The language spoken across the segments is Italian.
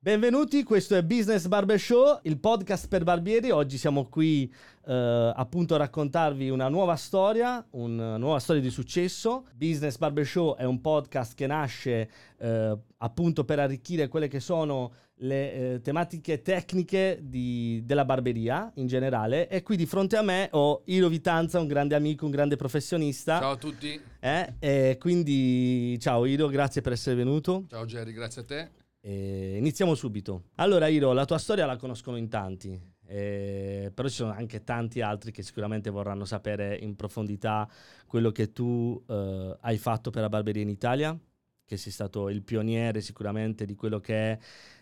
Benvenuti, questo è Business Barber Show, il podcast per barbieri. Oggi siamo qui eh, appunto a raccontarvi una nuova storia, una nuova storia di successo. Business Barber Show è un podcast che nasce eh, appunto per arricchire quelle che sono le eh, tematiche tecniche di, della barberia in generale. E qui di fronte a me ho Iro Vitanza, un grande amico, un grande professionista. Ciao a tutti. Eh, e quindi ciao Iro, grazie per essere venuto. Ciao Jerry, grazie a te. E iniziamo subito. Allora, Iro, la tua storia la conoscono in tanti, eh, però ci sono anche tanti altri che sicuramente vorranno sapere in profondità quello che tu eh, hai fatto per la barberia in Italia, che sei stato il pioniere sicuramente di quello che è,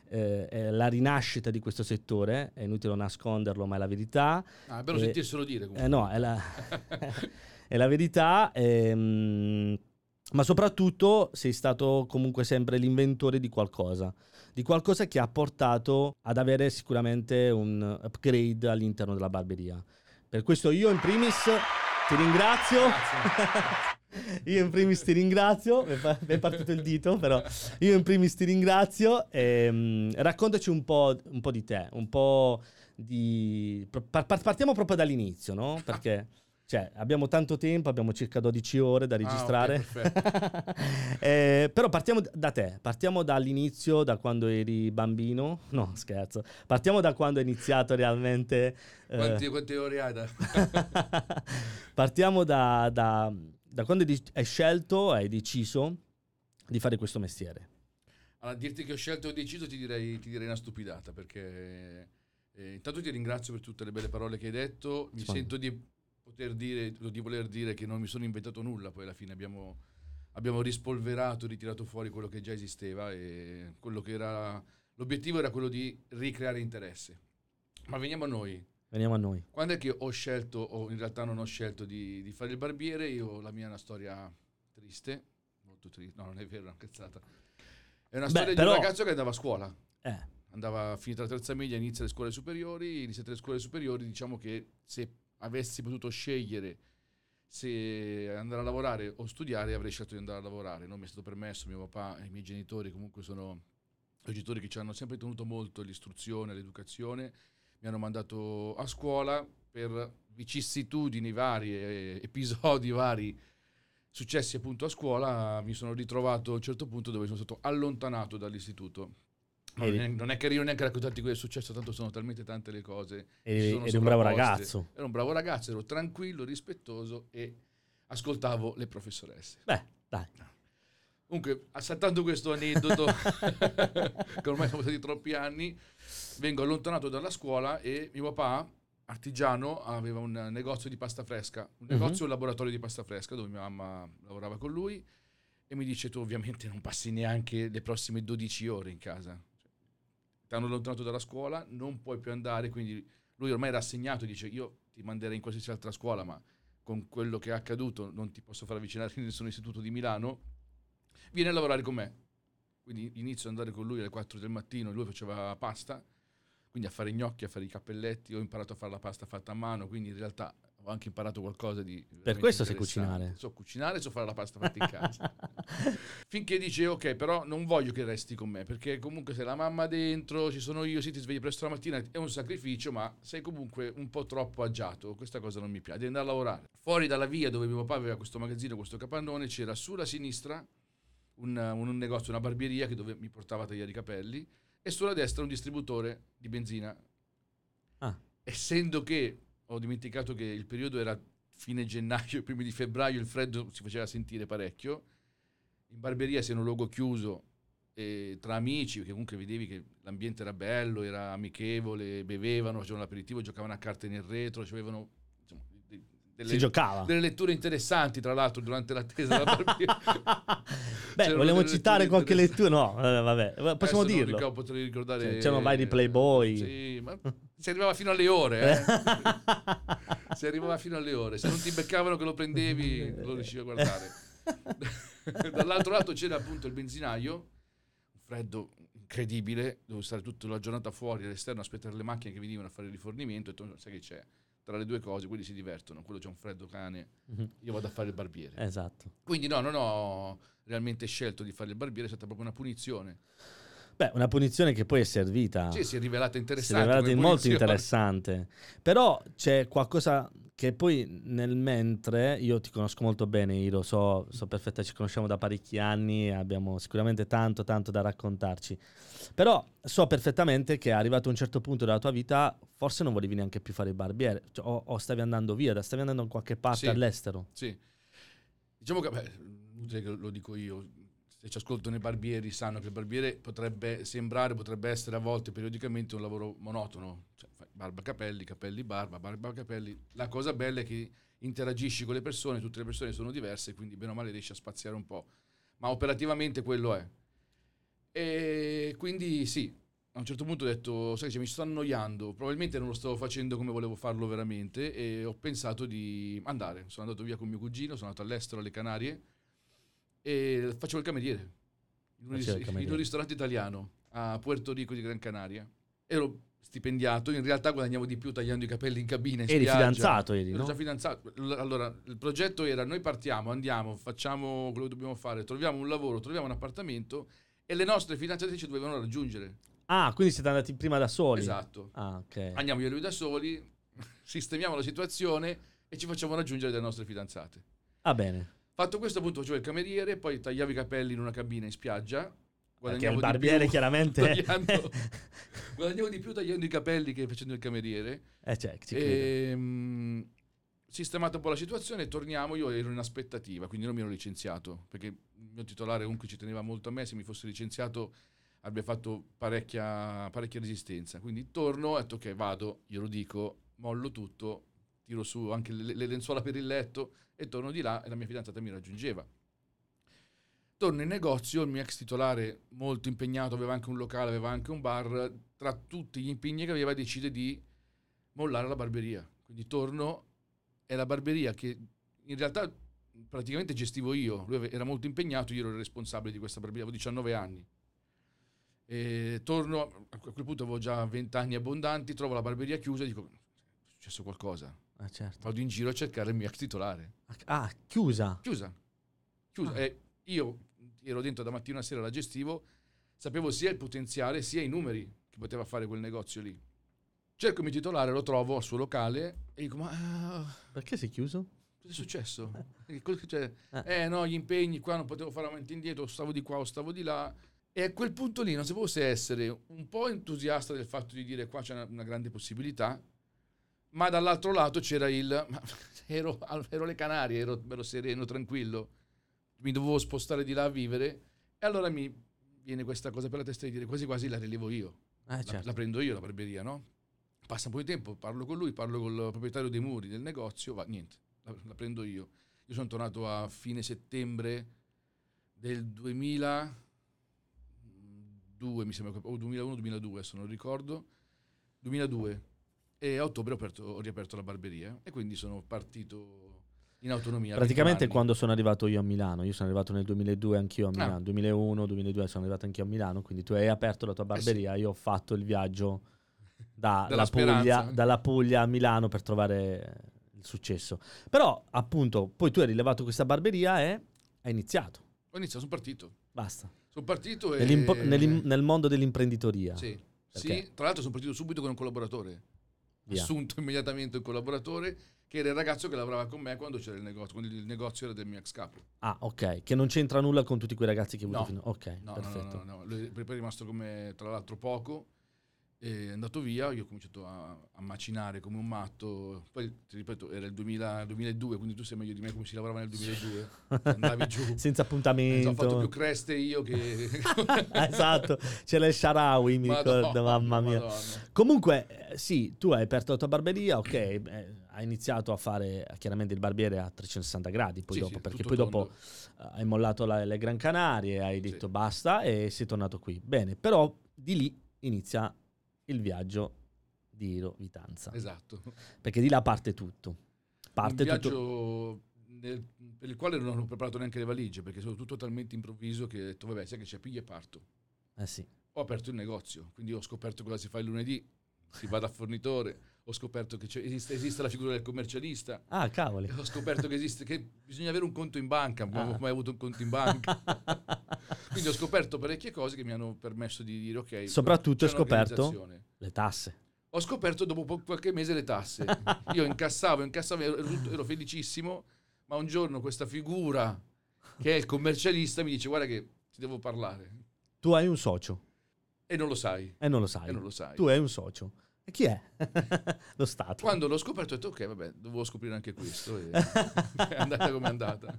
eh, la rinascita di questo settore, è inutile nasconderlo, ma è la verità. Ah, è bello Eh, sentirselo dire comunque. Eh, no, è la, è la verità. ehm, ma soprattutto sei stato comunque sempre l'inventore di qualcosa, di qualcosa che ha portato ad avere sicuramente un upgrade all'interno della barberia. Per questo io in primis ti ringrazio. io in primis ti ringrazio, mi è partito il dito, però io in primis ti ringrazio. ehm, raccontaci un po', un po' di te, un po' di... par- par- partiamo proprio dall'inizio, no? Perché... Cioè, abbiamo tanto tempo, abbiamo circa 12 ore da Ah, registrare. perfetto. Eh, però partiamo da te, partiamo dall'inizio, da quando eri bambino. No, scherzo. Partiamo da quando hai iniziato realmente. eh, Quanti, quante ore hai da... partiamo da, da- da quando hai, scelto, hai deciso di fare questo mestiere. Allora, dirti che ho scelto e ho deciso ti direi, ti direi una stupidata perché eh, intanto ti ringrazio per tutte le belle parole che hai detto. Mi Sì. sento di poter dire, di voler dire che non mi sono inventato nulla, poi alla fine abbiamo, abbiamo rispolverato, ritirato fuori quello che già esisteva e quello che era... L'obiettivo era quello di ricreare interesse. Ma veniamo a noi. Veniamo a noi. Quando è che ho scelto, o in realtà non ho scelto di, di fare il barbiere, io la mia è una storia triste, molto triste, no non è vero, è una cazzata. È una Beh, storia però- di un ragazzo che andava a scuola, Eh, andava finita la terza media, inizia le scuole superiori, iniziate le scuole superiori, diciamo che se avessi potuto scegliere se andare a lavorare o studiare avrei scelto di andare a lavorare, non mi è stato permesso, mio papà e i miei genitori comunque sono genitori che ci hanno sempre tenuto molto l'istruzione, l'educazione, mi hanno mandato a scuola per vicissitudini varie, episodi vari successi appunto a scuola, mi sono ritrovato a un certo punto dove sono stato allontanato dall'istituto. Non Eri- è, non è carino neanche raccontarti cosa è successo, tanto sono talmente tante le cose. che eri, eri un bravo ragazzo. Ero un bravo ragazzo, ero tranquillo, rispettoso e ascoltavo le professoresse. Beh, dai. Comunque, saltando questo aneddoto, che ormai sono passati troppi anni, vengo allontanato dalla scuola e mio papà, artigiano, aveva un negozio di pasta fresca, un Mhm. negozio e un laboratorio di pasta fresca dove mia mamma lavorava con lui e mi dice tu ovviamente non passi neanche le prossime 12 ore in casa. Ti hanno allontanato dalla scuola, non puoi più andare, quindi lui ormai era assegnato, dice io ti manderei in qualsiasi altra scuola, ma con quello che è accaduto non ti posso far avvicinare in nessun istituto di Milano, vieni a lavorare con me. Quindi inizio ad andare con lui alle 4 del mattino, lui faceva pasta, quindi a fare i gnocchi, a fare i cappelletti, ho imparato a fare la pasta fatta a mano, quindi in realtà ho anche imparato qualcosa di... veramente questo sai cucinare. So cucinare, so fare la pasta fatta in casa. Finché dice ok, però non voglio che resti con me, perché comunque sei la mamma dentro, ci sono io, sì, ti svegli presto la mattina, è un sacrificio, ma sei comunque un po' troppo agiato, questa cosa non mi piace, devi andare a lavorare. Fuori dalla via dove mio papà aveva questo magazzino, questo capannone, c'era sulla sinistra un, un negozio, una barbieria che dove mi portava a tagliare i capelli e sulla destra un distributore di benzina. Ah. Essendo che ho dimenticato che il periodo era fine gennaio, primi di febbraio, il freddo si faceva sentire parecchio, in barberia sei in un luogo chiuso e tra amici, perché comunque vedevi che l'ambiente era bello, era amichevole, bevevano, facevano l'aperitivo, giocavano a carte nel retro, avevano delle, si giocava. delle letture interessanti, tra l'altro, durante l'attesa della barberia. Beh, C'erano vogliamo citare qualche lettura? No, eh, vabbè, possiamo Adesso non dirlo. ricordo, potrei ricordare. C'erano vari Playboy. Sì, ma si arrivava fino alle ore. Eh. si arrivava fino alle ore. Se non ti beccavano che lo prendevi, non lo riuscivi a guardare. Dall'altro lato c'era appunto il benzinaio, un freddo incredibile, dovevo stare tutta la giornata fuori all'esterno a aspettare le macchine che venivano a fare il rifornimento e tu sai che c'è. Tra le due cose, quelli si divertono, quello c'è un freddo cane, Mhm. io vado a fare il barbiere. Esatto. Quindi no, non ho realmente scelto di fare il barbiere, è stata proprio una punizione. Beh, una punizione che poi è servita. Sì, si è rivelata si è interessante. rivelata molto punizione. interessante. Però c'è qualcosa che poi nel mentre, io ti conosco molto bene, Iro, so, so perfettamente, ci conosciamo da parecchi anni, abbiamo sicuramente tanto, tanto da raccontarci. Però so perfettamente che arrivato a un certo punto della tua vita, forse non volevi neanche più fare il barbiere, cioè, o, o stavi andando via, da- stavi andando in qualche parte Sì. all'estero. Sì. Diciamo che, beh, inutile che lo dico io, se ci ascoltano i barbieri sanno che il barbiere potrebbe sembrare, potrebbe essere a volte periodicamente un lavoro monotono. Cioè, barba capelli, capelli barba, barba capelli. La cosa bella è che interagisci con le persone, tutte le persone sono diverse, quindi bene o male riesci a spaziare un po'. Ma operativamente quello è. E quindi sì, a un certo punto ho detto, sai, che mi sto annoiando, probabilmente non lo stavo facendo come volevo farlo veramente e ho pensato di andare. Sono andato via con mio cugino, sono andato all'estero, alle Canarie e facevo il cameriere in un, ris- cameriere. in un ristorante italiano a Puerto Rico di Gran Canaria. Ero stipendiato, in realtà guadagnavo di più tagliando i capelli in cabina, in Eri spiaggia. fidanzato, eri, Ero no? già fidanzato. Allora, il progetto era noi partiamo, andiamo, facciamo quello che dobbiamo fare, troviamo un lavoro, troviamo un appartamento e le nostre fidanzate ci dovevano raggiungere. Ah, quindi siete andati prima da soli? Esatto. Ah, ok. Andiamo io e lui da soli, sistemiamo la situazione e ci facciamo raggiungere dalle nostre fidanzate. Va bene. Fatto questo, appunto, facevo il cameriere, poi tagliavo i capelli in una cabina in spiaggia. Perché il barbiere più chiaramente... tagliando- guadagnavo di più tagliando i capelli che facendo il cameriere. eh, cioè, ci credo. Ehm, sistemata un po' la situazione, torniamo. Io ero in aspettativa, quindi non mi ero licenziato perché il mio titolare comunque ci teneva molto a me. Se mi fosse licenziato, avrebbe fatto parecchia, parecchia resistenza. Quindi torno, ho detto ok, vado, glielo dico, mollo tutto, tiro su anche le, le lenzuola per il letto e torno di là e la mia fidanzata mi raggiungeva. Torno in negozio, il mio ex titolare molto impegnato, aveva anche un locale, aveva anche un bar, tra tutti gli impegni che aveva decide di mollare la barberia. Quindi torno, è la barberia che in realtà praticamente gestivo io, lui era molto impegnato, io ero il responsabile di questa barberia, avevo 19 anni. E torno, a quel punto avevo già 20 anni abbondanti, trovo la barberia chiusa e dico, è successo qualcosa. Ah, certo. Vado in giro a cercare il mio ex titolare. Ah, chiusa. Chiusa. Chiusa. Ah. E io ero dentro da mattina a sera, la gestivo, sapevo sia il potenziale sia i numeri che poteva fare quel negozio lì. Cerco il mio titolare, lo trovo al suo locale e dico, ma Perché sei chiuso? cosa è successo? Eh. Eh no, gli impegni qua non potevo fare avanti e indietro, stavo di qua o stavo di là. E a quel punto lì non sapevo se essere un po' entusiasta del fatto di dire qua c'è una, una grande possibilità, ma dall'altro lato c'era il... ma ero, ero alle Canarie, ero, ero sereno, tranquillo, mi dovevo spostare di là a vivere e allora mi viene questa cosa per la testa di dire quasi quasi la rilevo io, Eh, la, certo. la prendo io la barberia, no? Passa un po' di tempo, parlo con lui, parlo con il proprietario dei muri del negozio, va, niente, la, la prendo io. Io sono tornato a fine settembre del 2002, mi sembra, o 2001-2002, adesso non ricordo, 2002. E a ottobre ho, aperto- ho riaperto la barberia e quindi sono partito in autonomia. a 21 Praticamente quando sono arrivato io a Milano, io sono arrivato nel 2002 anch'io a Ah. Milano, 2001, 2002 sono arrivato anch'io a Milano, quindi tu hai aperto la tua Eh sì. barberia, io ho fatto il viaggio da- Puglia, dalla Puglia a Milano per trovare il successo. Però appunto poi tu hai rilevato questa barberia e hai iniziato, Ho iniziato, sono partito. basta. Sono partito e... Nell'im- nel mondo dell'imprenditoria. Sì, sì, tra l'altro sono partito subito con un collaboratore. Via. Assunto immediatamente un collaboratore che era il ragazzo che lavorava con me quando c'era il negozio, quando il negozio era del mio ex capo. Ah, ok, che non c'entra nulla con tutti quei ragazzi che hai avuto No. fino Ok, No, no, perfetto. no, no, no. Lui poi è rimasto con me tra l'altro poco, è andato via, io ho cominciato a, a macinare come un matto, poi ti ripeto era il 2000 2002, quindi tu sai meglio di me come si lavorava nel 2002, andavi giù, Senza Eh, appuntamento. ho fatto più creste io che... esatto, c'era il Sharawi, mi ricordo, Madonna, mamma mia. Madonna. Comunque, eh, sì, tu hai aperto la tua barberia, ok, eh, hai iniziato a fare chiaramente il barbiere a 360 gradi, poi Sì, dopo, sì, perché tutto poi dopo tondo. eh, hai mollato la- le Gran Canarie, hai Sì. detto basta e sei tornato qui. Bene, però di lì inizia il viaggio di Iro Vitanza, Esatto. perché di là parte tutto. Parte un tutto... viaggio nel- per il quale non ho preparato neanche le valigie perché sono tutto talmente improvviso che ho detto vabbè sai che c'è piglia e parto Eh sì. ho aperto il negozio quindi ho scoperto cosa si fa il lunedì si va da fornitore ho scoperto che esiste, esiste la figura del commercialista. Ah, cavoli. Ho scoperto che esiste, che bisogna avere un conto in banca, non Ah. avevo mai avuto un conto in banca. Quindi ho scoperto parecchie cose che mi hanno permesso di dire ok. Soprattutto c'è scoperto le tasse. Ho scoperto dopo po- qualche mese le tasse. Io incassavo, incassavo, ero, ero felicissimo, ma un giorno questa figura che è il commercialista mi dice guarda che ti devo parlare. Tu hai un socio E non lo sai. e non lo sai. E non lo sai. Tu hai un socio. E chi è? lo Stato. Quando l'ho scoperto ho detto ok, vabbè, dovevo scoprire anche questo. E è andata come è andata.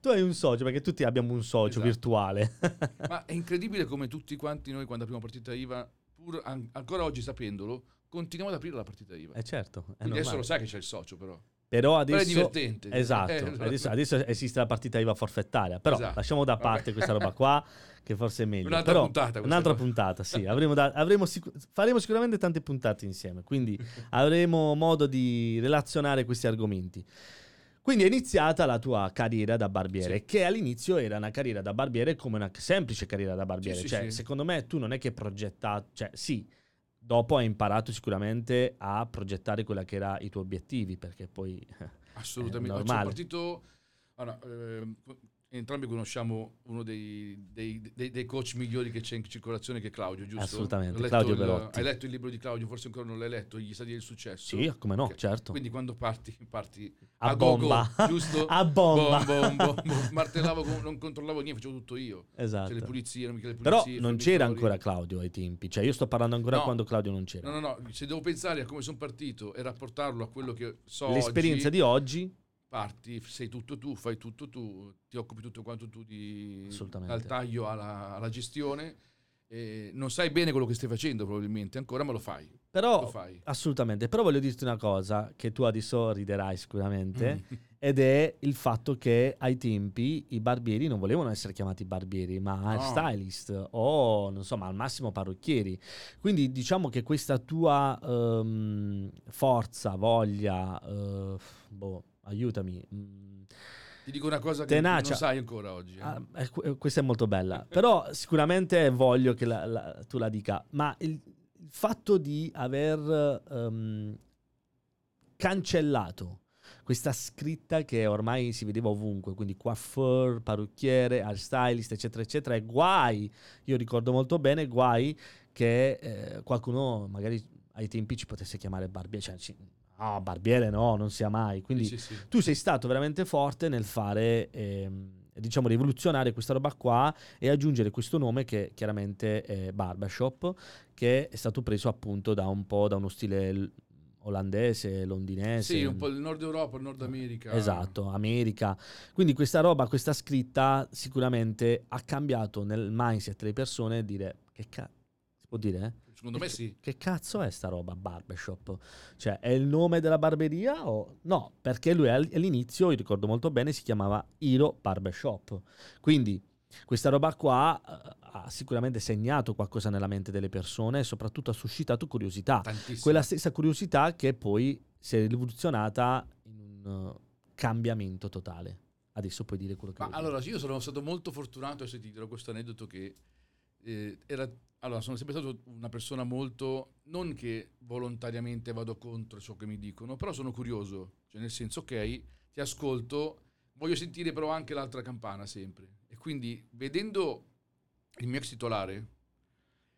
tu hai un socio, perché tutti abbiamo un socio Esatto. virtuale. Ma è incredibile come tutti quanti noi quando apriamo partita IVA, pur an- ancora oggi sapendolo, continuiamo ad aprire la partita IVA. Eh certo, è Quindi adesso lo sai che c'è il socio però. Però Però è adesso... divertente. Esatto, Eh, adesso, adesso esiste la partita IVA forfettaria, però Esatto. lasciamo da parte questa roba qua, che forse è meglio. Un'altra Però- puntata Un'altra qua. puntata, sì. Avremo da- avremo sicu- faremo sicuramente tante puntate insieme, quindi avremo modo di relazionare questi argomenti. Quindi è iniziata la tua carriera da barbiere, Sì. che all'inizio era una carriera da barbiere come una semplice carriera da barbiere. Sì, cioè, sì. secondo me tu non è che progettato, cioè sì, dopo hai imparato sicuramente a progettare quelli che erano i tuoi obiettivi, perché poi Assolutamente. È Sono normale. partito. allora, ehm, entrambi conosciamo uno dei, dei- dei- dei coach migliori che c'è in circolazione, che è Claudio, giusto? Assolutamente, Claudio il- Belotti. Hai letto il libro di Claudio? Forse ancora non l'hai letto, Gli stati del successo. sì, come no, Ok. certo. Quindi quando parti, parti A go-go, bomba. giusto? A bomba. Bom, bom, bom. Martellavo, non controllavo niente, facevo tutto io. Esatto. Cioè, le pulizie, non mica le Però pulizie. i non c'era ancora Claudio ai tempi, cioè io sto parlando ancora No. quando Claudio non c'era. No, no, no, se devo pensare a come sono partito e rapportarlo a quello che so L'esperienza oggi, di oggi, parti, sei tutto tu, fai tutto tu, ti occupi tutto quanto tu di, dal taglio alla, alla gestione. e non sai bene quello che stai facendo probabilmente ancora, ma lo fai. Lo però fai. assolutamente, però voglio dirti una cosa che tu adesso riderai sicuramente Mm. ed è il fatto che ai tempi i barbieri non volevano essere chiamati barbieri, ma hairstylist o non so, ma al massimo parrucchieri. Quindi diciamo che questa tua ehm, forza, voglia, eh, boh, aiutami. mm, Ti dico una cosa che Tenacia. non sai ancora oggi. eh. Ah, eh, que- questa è molto bella, però sicuramente voglio che la- la- tu la dica, ma il, il fatto di aver ehm, cancellato questa scritta che ormai si vedeva ovunque, quindi coiffeur, parrucchiere, hairstylist, eccetera, eccetera, e guai, io ricordo molto bene, guai che eh, qualcuno magari ai tempi ci potesse chiamare barbiere, cioè, ci- no, barbiere no, non sia mai, quindi Sì, sì, sì. tu sei stato veramente forte nel fare, ehm, diciamo, rivoluzionare questa roba qua e aggiungere questo nome che chiaramente è Barbershop, che è stato preso appunto da un po' da uno stile l- olandese, londinese. Sì, un po' il Nord Europa, il Nord America. Esatto, America. Quindi questa roba, questa scritta sicuramente ha cambiato nel mindset delle persone dire che cazzo, si può dire? eh? Secondo me sì. Che cazzo è sta roba barbershop? Cioè, è il nome della barberia o no? Perché lui all- all'inizio, io ricordo molto bene, si chiamava Hiro Barbershop. Quindi questa roba qua eh, ha sicuramente segnato qualcosa nella mente delle persone e soprattutto ha suscitato curiosità. Tantissimo. Quella stessa curiosità che poi si è rivoluzionata in un eh, cambiamento totale. Adesso puoi dire quello che Ma vuoi allora, io sono stato molto fortunato, ti dirò questo aneddoto che eh, era, allora, sono sempre stato una persona molto, non che volontariamente vado contro ciò che mi dicono, però sono curioso, cioè nel senso, ok, ti ascolto, voglio sentire però anche l'altra campana sempre. E quindi vedendo il mio ex titolare,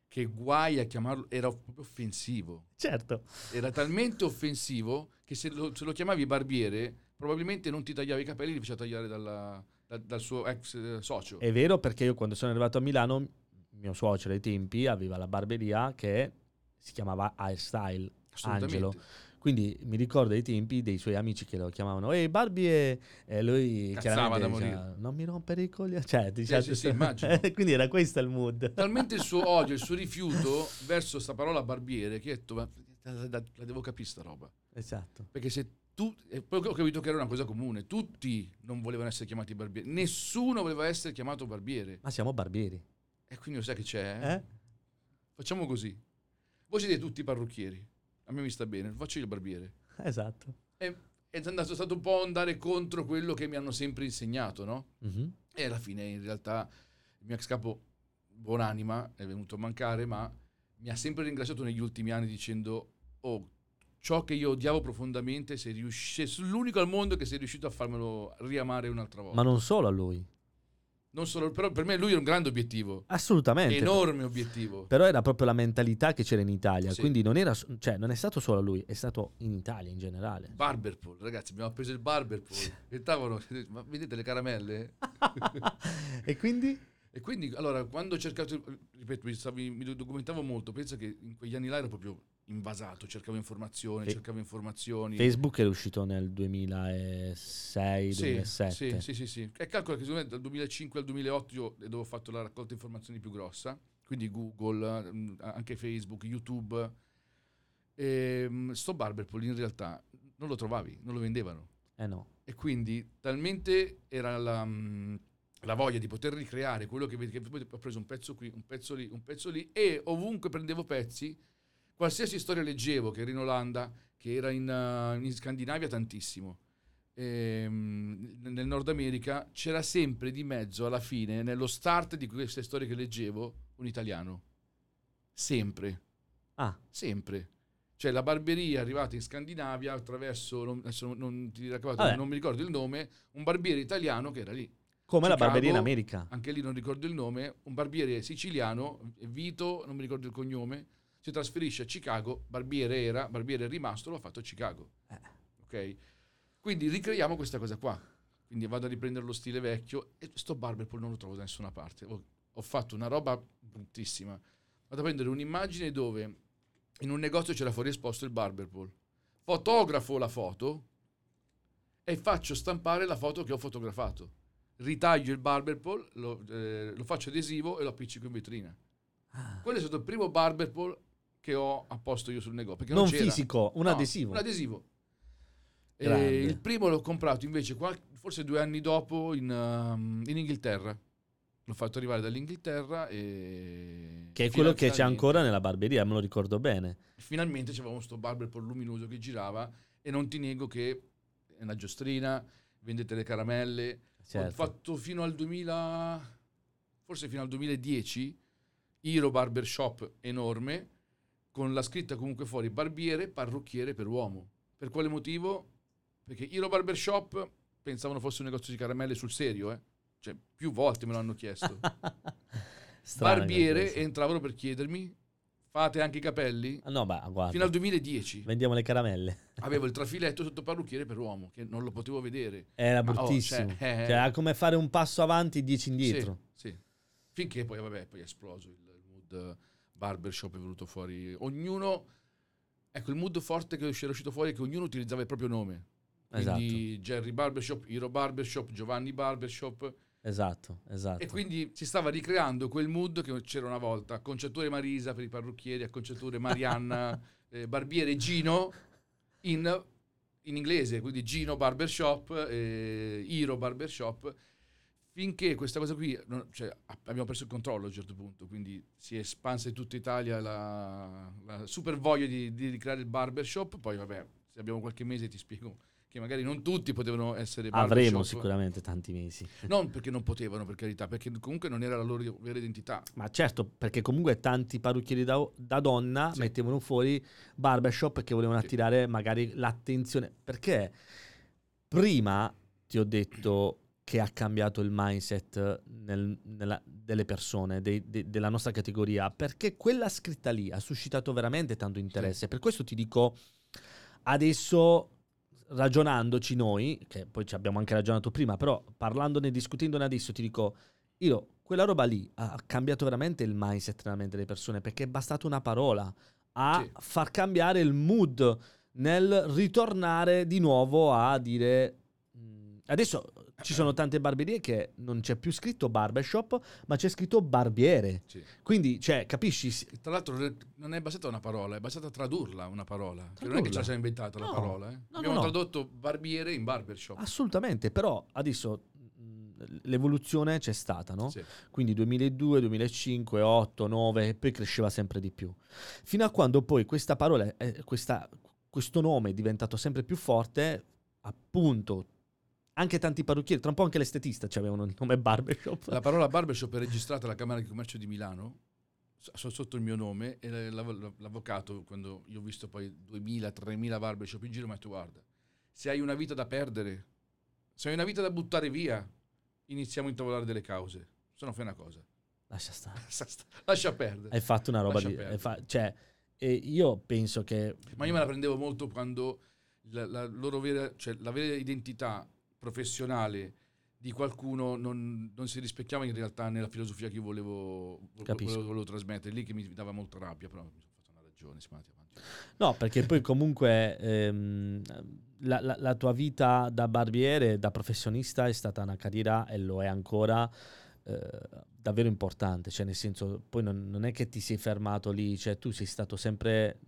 che guai a chiamarlo, era proprio offensivo. Certo. Era talmente offensivo che se lo, se lo chiamavi barbiere, probabilmente non ti tagliava i capelli, li faceva tagliare dalla- da- dal suo ex eh, socio. È vero perché io quando sono arrivato a Milano, mio suocero ai tempi aveva la barberia che si chiamava Hairstyle. Angelo. Quindi mi ricordo ai tempi dei suoi amici che lo chiamavano Ehi Barbie e lui Cazzava da diceva, morire. non mi rompere i coglioni. Cioè, diceva sì, sì, immagino. Quindi era questo il mood. Talmente il suo odio, il suo rifiuto verso sta parola barbiere che ho detto, ma la devo capire sta roba. Esatto. Perché se tu... E poi ho capito che era una cosa comune. Tutti non volevano essere chiamati barbieri. Nessuno voleva essere chiamato barbiere. Ma siamo barbieri. E quindi lo sai che c'è? eh? Eh? Facciamo così. Voi siete tutti parrucchieri. A me mi sta bene, faccio io il barbiere. Esatto. E è andato, stato un po' andare contro quello che mi hanno sempre insegnato, no? Mhm. E alla fine in realtà il mio ex capo, buonanima, è venuto a mancare, ma mi ha sempre ringraziato negli ultimi anni dicendo, oh, ciò che io odiavo profondamente, sei riuscito, l'unico al mondo che sei riuscito a farmelo riamare un'altra volta. Ma non solo a lui. Non solo, però per me lui era un grande obiettivo. Assolutamente. Enorme obiettivo. Però era proprio la mentalità che c'era in Italia. Sì. Quindi non, era, cioè, non è stato solo lui, è stato in Italia in generale. Barberpool, ragazzi, abbiamo preso il Barberpool. e tavolo, ma vedete le caramelle? e quindi? E quindi, allora, quando ho cercato, ripeto, mi, mi documentavo molto, penso che in quegli anni là ero proprio invasato, cercavo informazioni, Sì. cercavo informazioni. Facebook è uscito nel 2006-2007. Sì, sì, sì, sì. E calcola che secondo me dal 2005 al 2008 io è dove ho fatto la raccolta informazioni più grossa, quindi Google, mm, anche Facebook, YouTube. E, mm, sto Barberpool in realtà non lo trovavi, non lo vendevano. Eh no. E quindi talmente era la, mm, la voglia di poter ricreare quello che vedi, che ho preso un pezzo qui, un pezzo lì, un pezzo lì, e ovunque prendevo pezzi, qualsiasi storia leggevo, che era in Olanda, che era in, uh, in Scandinavia tantissimo, ehm, nel Nord America, c'era sempre di mezzo, alla fine, nello start di queste storie che leggevo, un italiano. Sempre. Ah, Sempre. Cioè la barberia è arrivata in Scandinavia attraverso, non, adesso non, ti racconto, non mi ricordo il nome, un barbiere italiano che era lì. come la Chicago, barberia in America. Anche lì non ricordo il nome, un barbiere siciliano, Vito, non mi ricordo il cognome, si trasferisce a Chicago, barbiere era, barbiere è rimasto, l'ho fatto a Chicago. Eh. Ok? Quindi ricreiamo questa cosa qua. Quindi vado a riprendere lo stile vecchio e sto barberpool non lo trovo da nessuna parte. Ho, ho fatto una roba bruttissima. Vado a prendere un'immagine dove in un negozio c'era fuori esposto il barberpool. Fotografo la foto e faccio stampare la foto che ho fotografato. Ritaglio il barberpool, lo, eh, lo faccio adesivo e lo appiccico in vetrina. Ah. Quello è stato il primo barberpool che ho apposto io sul negozio. Perché Non c'era. fisico, un No, adesivo. Un adesivo. Il primo l'ho comprato invece qual- forse due anni dopo in, um, in Inghilterra. L'ho fatto arrivare dall'inghilterra e... Che è quello che c'è ancora nella barberia, me lo ricordo bene. Finalmente c'avevamo questo barberpool luminoso che girava e non ti nego che è una giostrina, vendete le caramelle. Ho Certo. fatto fino al 2000, forse fino al 2010, Hero Barbershop enorme, con la scritta comunque fuori barbiere, parrucchiere per uomo. Per quale motivo? Perché Hero Barbershop pensavano fosse un negozio di caramelle sul serio, eh? Cioè, più volte me l'hanno chiesto. Strano barbiere entravano per chiedermi, fate anche i capelli? Ah, No, beh, guarda. Fino al 2010 Vendiamo le caramelle. avevo il trafiletto sotto parrucchiere per uomo, che non lo potevo vedere. Era Ma, oh, bruttissimo. cioè, eh, Cioè, era come fare un passo avanti, dieci indietro. Sì, sì. Finché poi, vabbè, poi è esploso il, il mood barbershop, è venuto fuori. Ognuno, ecco, il mood forte che era uscito fuori è che ognuno utilizzava il proprio nome. Quindi Jerry Barbershop, Hero Barbershop, Giovanni Barbershop. Esatto, esatto. E quindi si stava ricreando quel mood che c'era una volta. Acconciature Marisa per i parrucchieri, acconciature Marianna, eh, barbiere Gino in, in inglese, quindi Gino Barbershop, eh, Hero Barbershop. Finché questa cosa qui, non- cioè, abbiamo perso il controllo a un certo punto, quindi si è espansa in tutta Italia la, la super voglia di, di ricreare il barbershop. Poi, vabbè, se abbiamo qualche mese ti spiego che magari non tutti potevano essere barbershop. Avremo sicuramente tanti mesi. Non perché non potevano, per carità, perché comunque non era la loro vera identità. Ma certo, perché comunque tanti parrucchieri da, da donna Sì. mettevano fuori barbershop perché volevano Sì. attirare magari l'attenzione. Perché prima ti ho detto che ha cambiato il mindset nel- nella- delle persone, dei- de- della nostra categoria, perché quella scritta lì ha suscitato veramente tanto interesse. Per questo ti dico, adesso ragionandoci noi, che poi ci abbiamo anche ragionato prima, però parlandone, discutendone adesso, ti dico, io, quella roba lì ha cambiato veramente il mindset nella mente delle persone, perché è bastata una parola a Sì. far cambiare il mood nel ritornare di nuovo a dire... "Mm, Adesso ci sono tante barberie che non c'è più scritto barbershop, ma c'è scritto barbiere. Sì. Quindi, cioè, capisci? Tra l'altro non è bastata una parola, è bastata tradurla una parola. Che non è che Tradurla. ce la siamo inventata la No. parola. eh. no, Abbiamo no. tradotto barbiere in barbershop. Assolutamente, però adesso l'evoluzione c'è stata, no? Sì. Quindi 2002, 2005, 8, 9 e poi cresceva sempre di più. Fino a quando poi questa parola, eh, questa- questo nome è diventato sempre più forte, appunto, anche tanti parrucchieri, tra un po' anche l'estetista avevano il nome barbershop. La parola barbershop è registrata alla Camera di Commercio di Milano sotto il mio nome e l'av- l'avvocato, quando io ho visto poi 2000-3000 barbershop in giro, mi ha detto guarda, se hai una vita da perdere, se hai una vita da buttare via, iniziamo a intavolare delle cause. Se no fai una cosa. Lascia stare. Lascia perdere. Hai fatto una roba Lascia di... fa- cioè, e io penso che... Ma io me la prendevo molto quando la, la loro vera, cioè la vera identità professionale di qualcuno non, non si rispecchiava in realtà nella filosofia che io volevo, volevo, volevo trasmettere, lì che mi dava molta rabbia, però mi sono fatto una ragione, siamo andati avanti. No, perché poi comunque ehm, la, la- la tua vita da barbiere, da professionista è stata una carriera e lo è ancora eh, davvero importante, cioè nel senso poi non, non è che ti sei fermato lì, cioè tu sei stato sempre,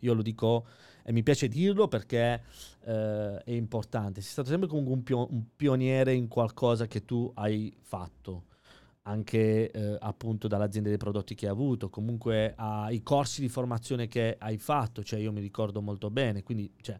io lo dico e mi piace dirlo perché eh, è importante, sei stato sempre comunque un, pio- un pioniere in qualcosa che tu hai fatto anche eh, appunto dall'azienda dei prodotti che hai avuto, comunque ai corsi di formazione che hai fatto, cioè io mi ricordo molto bene, quindi cioè,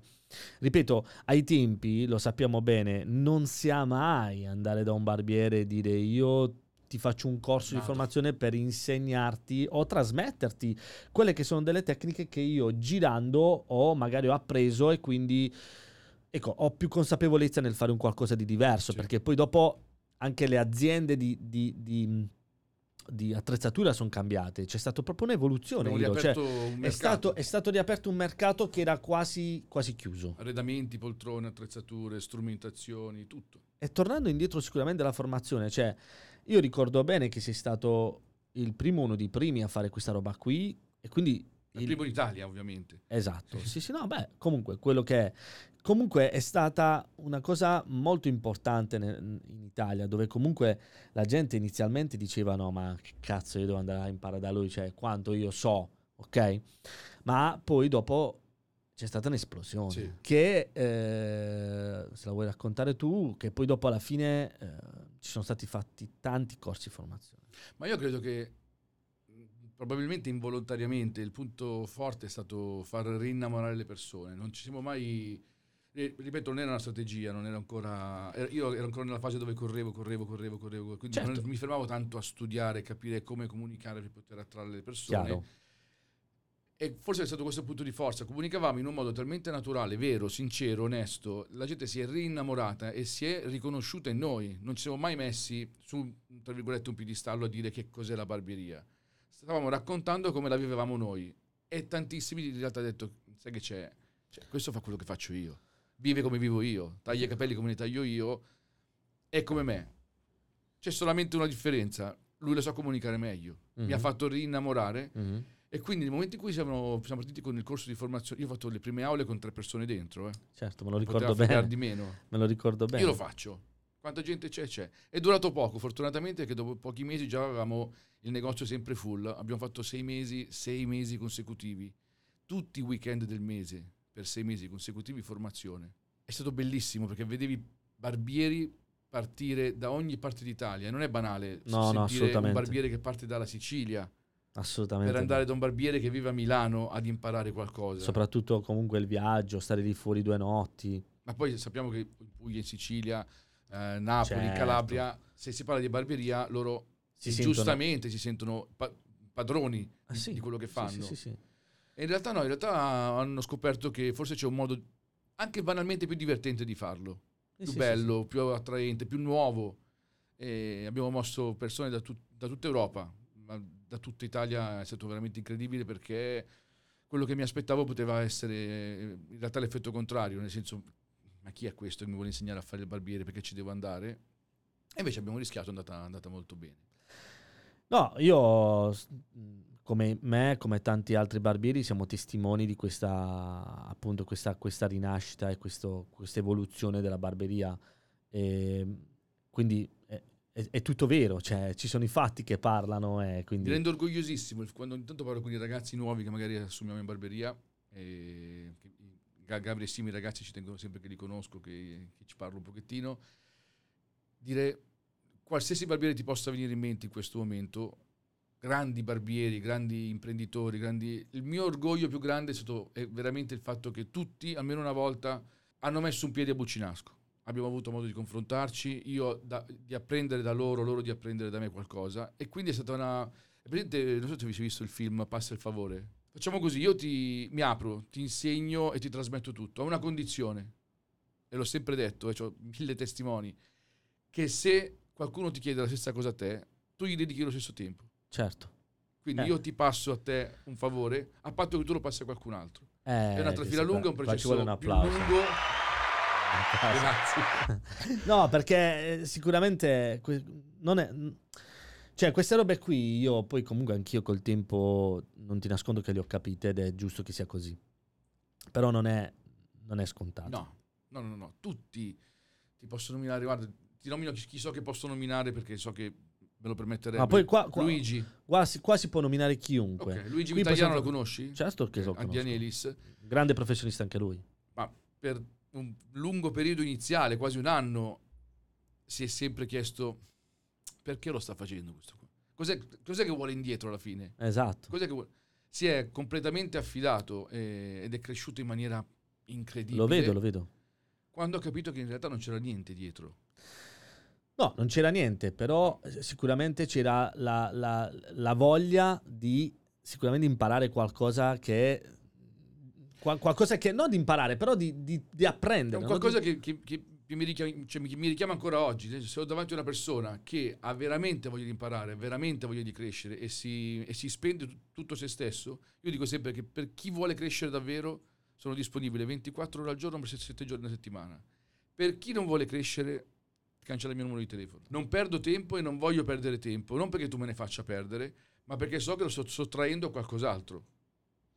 ripeto, ai tempi, lo sappiamo bene, non si ha mai andare da un barbiere e dire io ti faccio un corso di Nato. formazione per insegnarti o trasmetterti quelle che sono delle tecniche che io girando ho magari ho appreso e quindi ecco, ho più consapevolezza nel fare un qualcosa di diverso, Sì. perché poi dopo anche le aziende di, di- di- di attrezzatura sono cambiate, c'è stata proprio un'evoluzione. Cioè, un è, stato, è stato riaperto un mercato che era quasi, quasi chiuso. arredamenti, poltrone, attrezzature, strumentazioni, tutto. E tornando indietro sicuramente alla formazione, cioè io ricordo bene che sei stato il primo, uno dei primi a fare questa roba qui e quindi... Il il- primo in Italia, ovviamente. Esatto, sì sì, no, beh, comunque quello che è. Comunque è stata una cosa molto importante in Italia, dove comunque la gente inizialmente diceva no, ma che cazzo io devo andare a imparare da lui, cioè quanto io so, ok? Ma poi dopo c'è stata un'esplosione Sì. che, eh, se la vuoi raccontare tu, che poi dopo alla fine eh, ci sono stati fatti tanti corsi di formazione. Ma io credo che probabilmente involontariamente il punto forte è stato far rinnamorare le persone. Non ci siamo mai. eh, Ripeto, non era una strategia, non era ancora. io ero ancora nella fase dove correvo, correvo, correvo, correvo. Quindi Certo. non mi fermavo tanto a studiare, capire come comunicare per poter attrarre le persone. Chiaro? E forse è stato questo il punto di forza. Comunicavamo in un modo talmente naturale, vero, sincero, onesto. La gente si è rinnamorata e si è riconosciuta in noi. Non ci siamo mai messi su, tra virgolette, un piedistallo a dire che cos'è la barbieria. Stavamo raccontando come la vivevamo noi. E tantissimi in realtà hanno detto, sai che c'è? Cioè, questo fa quello che faccio io. Vive come vivo io. Taglia i capelli come li taglio io. È come me. C'è solamente una differenza. Lui lo sa comunicare meglio. Mi ha Mhm. fatto rinnamorare. Mhm. E quindi nel momento in cui siamo, siamo partiti con il corso di formazione, io ho fatto le prime aule con tre persone dentro, eh. Certo, me lo ricordo bene. di meno. Me lo ricordo bene. Io lo faccio. Quanta gente c'è? C'è. È durato poco, fortunatamente, che dopo pochi mesi già avevamo il negozio sempre full. Abbiamo fatto sei mesi, sei mesi consecutivi. Tutti i weekend del mese, per sei mesi consecutivi, formazione. È stato bellissimo perché vedevi barbieri partire da ogni parte d'Italia. Non è banale No, no, un barbiere che parte dalla Sicilia Assolutamente. per andare da un barbiere che vive a Milano ad imparare qualcosa. Soprattutto comunque il viaggio, stare lì fuori due notti. Ma poi sappiamo che in Puglia, in Sicilia, eh, Napoli, Certo. Calabria, se si parla di barberia, loro Si sentono- giustamente si sentono pa- padroni Ah, di, sì. di quello che Sì, fanno. Sì, sì, sì. E in realtà no, in realtà hanno scoperto che forse c'è un modo anche banalmente più divertente di farlo, Sì, più sì, bello, più attraente, più nuovo. E abbiamo mosso persone da, tut- da tutta Europa, da tutta Italia è stato veramente incredibile perché quello che mi aspettavo poteva essere in realtà l'effetto contrario, nel senso ma chi è questo che mi vuole insegnare a fare il barbiere perché ci devo andare? E invece abbiamo rischiato, è andata, andata molto bene. No, io come me, come tanti altri barbieri, siamo testimoni di questa appunto questa, questa rinascita e questa evoluzione della barberia. E quindi è, è- tutto vero, cioè ci sono i fatti che parlano e Mi quindi rendo orgogliosissimo quando ogni tanto parlo con i ragazzi nuovi che magari assumiamo in barberia. E Ga- Gabri e Simi, i ragazzi ci tengono sempre che li conosco, che, che ci parlo un pochettino. Dire qualsiasi barbiere ti possa venire in mente in questo momento, grandi barbieri, grandi imprenditori, grandi... il mio orgoglio più grande è stato è veramente il fatto che tutti, almeno una volta, hanno messo un piede a Buccinasco. Abbiamo avuto modo di confrontarci, io da- di apprendere da loro, loro di apprendere da me qualcosa. E quindi è stata una, Vedete, non so se avete visto il film Passa il favore. Facciamo così, io ti, mi apro, ti insegno e ti trasmetto tutto. A una condizione, e l'ho sempre detto, e ho mille testimoni, che se qualcuno ti chiede la stessa cosa a te, tu gli dedichi lo stesso tempo. Certo. Quindi Eh. io ti passo a te un favore, a patto che tu lo passi a qualcun altro. Eh, È una trafila lunga, qua- un processo più lungo. Grazie. No, perché eh, sicuramente non è... Cioè, queste robe qui io poi comunque anch'io col tempo non ti nascondo che le ho capite ed è giusto che sia così. Però non è, non è scontato. No, no, no, no, tutti ti posso nominare, guarda, ti nomino chi, chi so che posso nominare perché so che me lo permetterebbe. Ma poi qua, qua- Luigi. qua si, qua si può nominare chiunque. Ok, Luigi Qui Vitagliano possiamo- lo conosci? Certo che lo a conosco. Dianelis, Grande professionista anche lui. ma per un lungo periodo iniziale, quasi un anno, si è sempre chiesto perché lo sta facendo questo qua. Cos'è, cos'è che vuole indietro alla fine? Esatto. Cos'è che vuole? Si è completamente affidato eh, ed è cresciuto in maniera incredibile. Lo vedo, lo vedo. Quando ha capito che in realtà non c'era niente dietro. No, non c'era niente, però eh, sicuramente c'era la, la- la voglia di sicuramente imparare qualcosa che... qual- qualcosa che... Non di imparare, però di, di- di È apprendere. no? qualcosa Di- che, che- che- mi, richiama, cioè, mi- richiama ancora oggi. Se ho davanti una persona che ha veramente voglia di imparare, veramente voglia di crescere e si, e si spende t- tutto se stesso, io dico sempre che per chi vuole crescere davvero sono disponibile 24 ore al giorno per 7 giorni a settimana. Per chi non vuole crescere, cancella il mio numero di telefono. Non perdo tempo e non voglio perdere tempo, non perché tu me ne faccia perdere, ma perché so che lo sto sottraendo a qualcos'altro.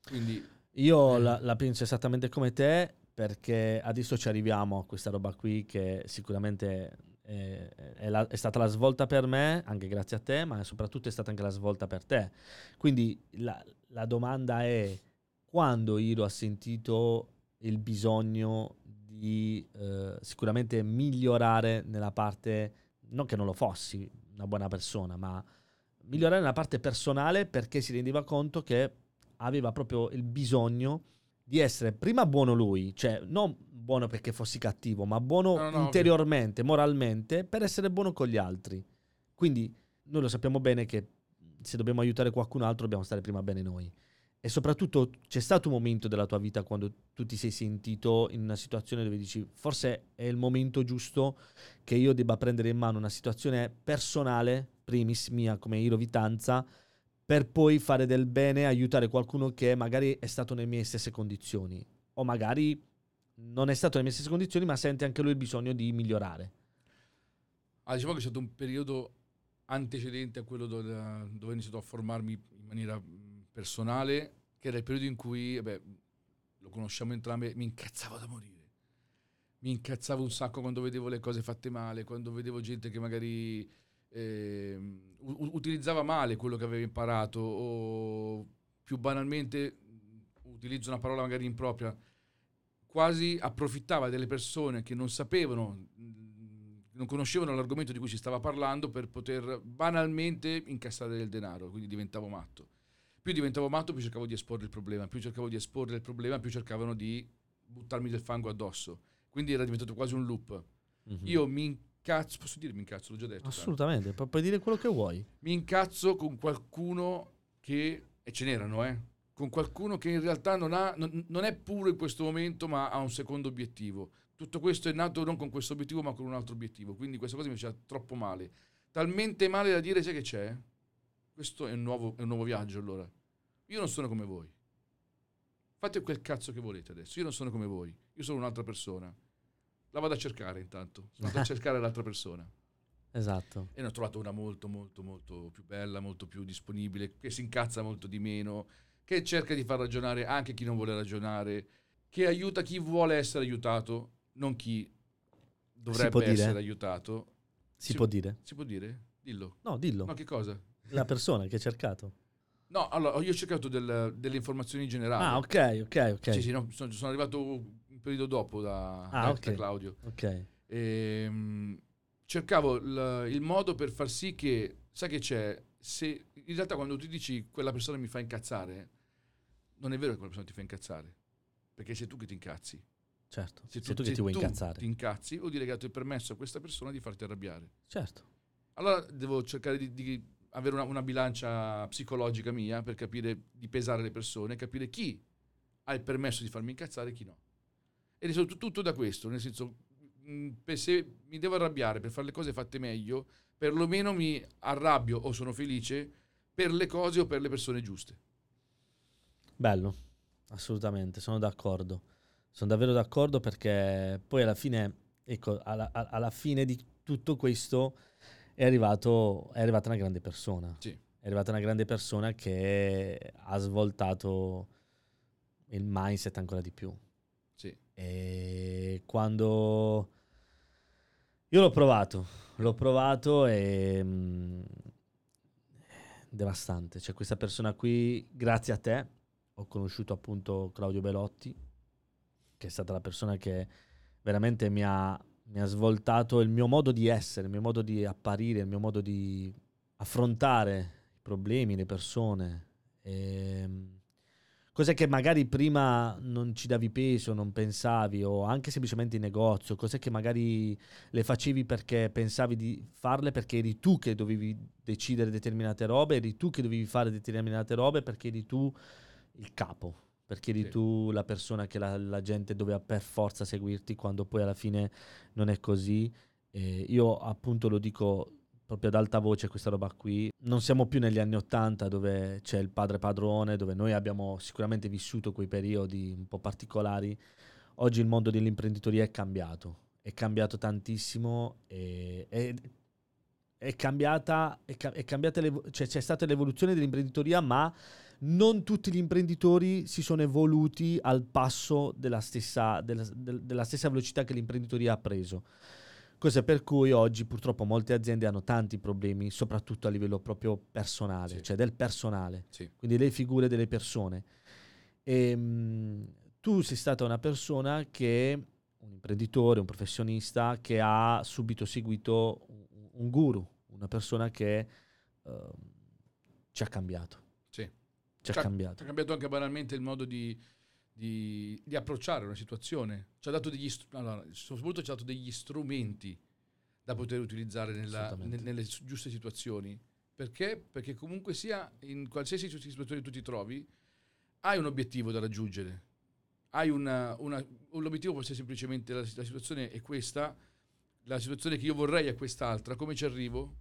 Quindi Io Eh. la, la penso esattamente come te, perché adesso ci arriviamo a questa roba qui che sicuramente è, è la- è stata la svolta per me, anche grazie a te, ma soprattutto è stata anche la svolta per te. Quindi la, la domanda è quando Iro ha sentito il bisogno di eh, sicuramente migliorare nella parte, non che non lo fossi una buona persona, ma migliorare nella parte personale perché si rendeva conto che aveva proprio il bisogno di essere prima buono lui, cioè non buono perché fossi cattivo, ma buono No, no, interiormente, moralmente, per essere buono con gli altri. Quindi noi lo sappiamo bene che se dobbiamo aiutare qualcun altro dobbiamo stare prima bene noi. E soprattutto c'è stato un momento della tua vita quando tu ti sei sentito in una situazione dove dici forse è il momento giusto che io debba prendere in mano una situazione personale, primis mia come Iro Vitanza, per poi fare del bene, aiutare qualcuno che magari è stato nelle mie stesse condizioni o magari non è stato nelle mie stesse condizioni ma sente anche lui il bisogno di migliorare. Ah, diciamo che è stato un periodo antecedente a quello dove, dove ho iniziato a formarmi in maniera mh, personale, che era il periodo in cui, vabbè, lo conosciamo entrambi, mi incazzavo da morire. Mi incazzavo un sacco quando vedevo le cose fatte male, quando vedevo gente che magari u- utilizzava male quello che aveva imparato o più banalmente utilizzo una parola magari impropria, quasi approfittava delle persone che non sapevano, non conoscevano l'argomento di cui si stava parlando per poter banalmente incassare del denaro, quindi diventavo matto. Più diventavo matto, più cercavo di esporre il problema, più cercavo di esporre il problema, più cercavano di buttarmi del fango addosso. Quindi era diventato quasi un loop. Mhm. Io mi incazzo, posso dire mi incazzo, l'ho già detto. tanto. Assolutamente, pu- puoi dire quello che vuoi. Mi incazzo con qualcuno che, e ce n'erano, eh, con qualcuno che in realtà non, ha, non, non è puro in questo momento, ma ha un secondo obiettivo. Tutto questo è nato non con questo obiettivo, ma con un altro obiettivo. Quindi questa cosa mi faceva troppo male. Talmente male da dire, sai che c'è? Questo è un nuovo, è un nuovo viaggio allora. Io non sono come voi. Fate quel cazzo che volete adesso. Io non sono come voi. Io sono un'altra persona. La vado a cercare intanto. Sono andato a cercare l'altra persona. Esatto. E ne ho trovato una molto, molto, molto più bella, molto più disponibile, che si incazza molto di meno, che cerca di far ragionare anche chi non vuole ragionare, che aiuta chi vuole essere aiutato, non chi dovrebbe dire? essere aiutato. Si Sì. può dire? Si può dire? Dillo. No, dillo. No, che cosa? La persona che hai cercato. No, allora, io ho cercato del- delle informazioni generali. Ah, ok, ok, ok. Sì, sì, no, sono, sono arrivato periodo dopo da, Ah, da- ok. da Claudio. Ok. Ehm, cercavo il, il modo per far sì che, sai che c'è, se in realtà quando tu dici quella persona mi fa incazzare, non è vero che quella persona ti fa incazzare, perché sei tu che ti incazzi. Certo. Se Sei tu che ti vuoi incazzare. ti incazzi, vuol dire che tu hai permesso a questa persona di farti arrabbiare. Certo. Allora devo cercare di, di avere una, una bilancia psicologica mia per capire di pesare le persone, capire chi ha il permesso di farmi incazzare e chi no. E risolto tutto da questo, nel senso, mh, se mi devo arrabbiare per fare le cose fatte meglio, perlomeno mi arrabbio o sono felice per le cose o per le persone giuste. Bello, assolutamente, sono d'accordo. Sono davvero d'accordo perché poi alla fine, ecco, alla, alla fine di tutto questo è, arrivato, è arrivata una grande persona. Sì. È arrivata una grande persona che ha svoltato il mindset ancora di più. E quando io l'ho provato, l'ho provato e mh, devastante. Cioè questa persona qui, grazie a te, ho conosciuto appunto Claudio Belotti, che è stata la persona che veramente mi ha, mi ha svoltato il mio modo di essere, il mio modo di apparire, il mio modo di affrontare i problemi, le persone. E, cose che magari prima non ci davi peso, non pensavi, o anche semplicemente in negozio, cose che magari le facevi perché pensavi di farle perché eri tu che dovevi decidere determinate robe, eri tu che dovevi fare determinate robe perché eri tu il capo, perché eri Sì. tu la persona che la, la gente doveva per forza seguirti quando poi alla fine non è così. E io appunto lo dico proprio ad alta voce questa roba qui. Non siamo più negli anni Ottanta dove c'è il padre padrone, dove noi abbiamo sicuramente vissuto quei periodi un po' particolari. Oggi il mondo dell'imprenditoria è cambiato, è cambiato tantissimo e, e- è cambiata, è, ca- è cambiata cioè c'è stata l'evoluzione dell'imprenditoria, ma non tutti gli imprenditori si sono evoluti al passo della stessa, della, del- della stessa velocità che l'imprenditoria ha preso. Cosa per cui oggi purtroppo molte aziende hanno tanti problemi, soprattutto a livello proprio personale, Sì. cioè del personale, Sì. quindi le figure delle persone. E, mh, tu sei stata una persona che, un imprenditore, un professionista, che ha subito seguito un, un guru, una persona che ehm, ci ha cambiato. Sì. Ci ha Ci ha- cambiato. Ha cambiato anche banalmente il modo di, di- di approcciare una situazione. Ci ha dato degli, allora, soprattutto ci ha dato degli strumenti da poter utilizzare nella- nelle giuste situazioni. Perché? Perché comunque sia, in qualsiasi situazione tu ti trovi, hai un obiettivo da raggiungere. Hai una, una- un- l'obiettivo può essere semplicemente la, la situazione è questa, la situazione che io vorrei è quest'altra, come ci arrivo?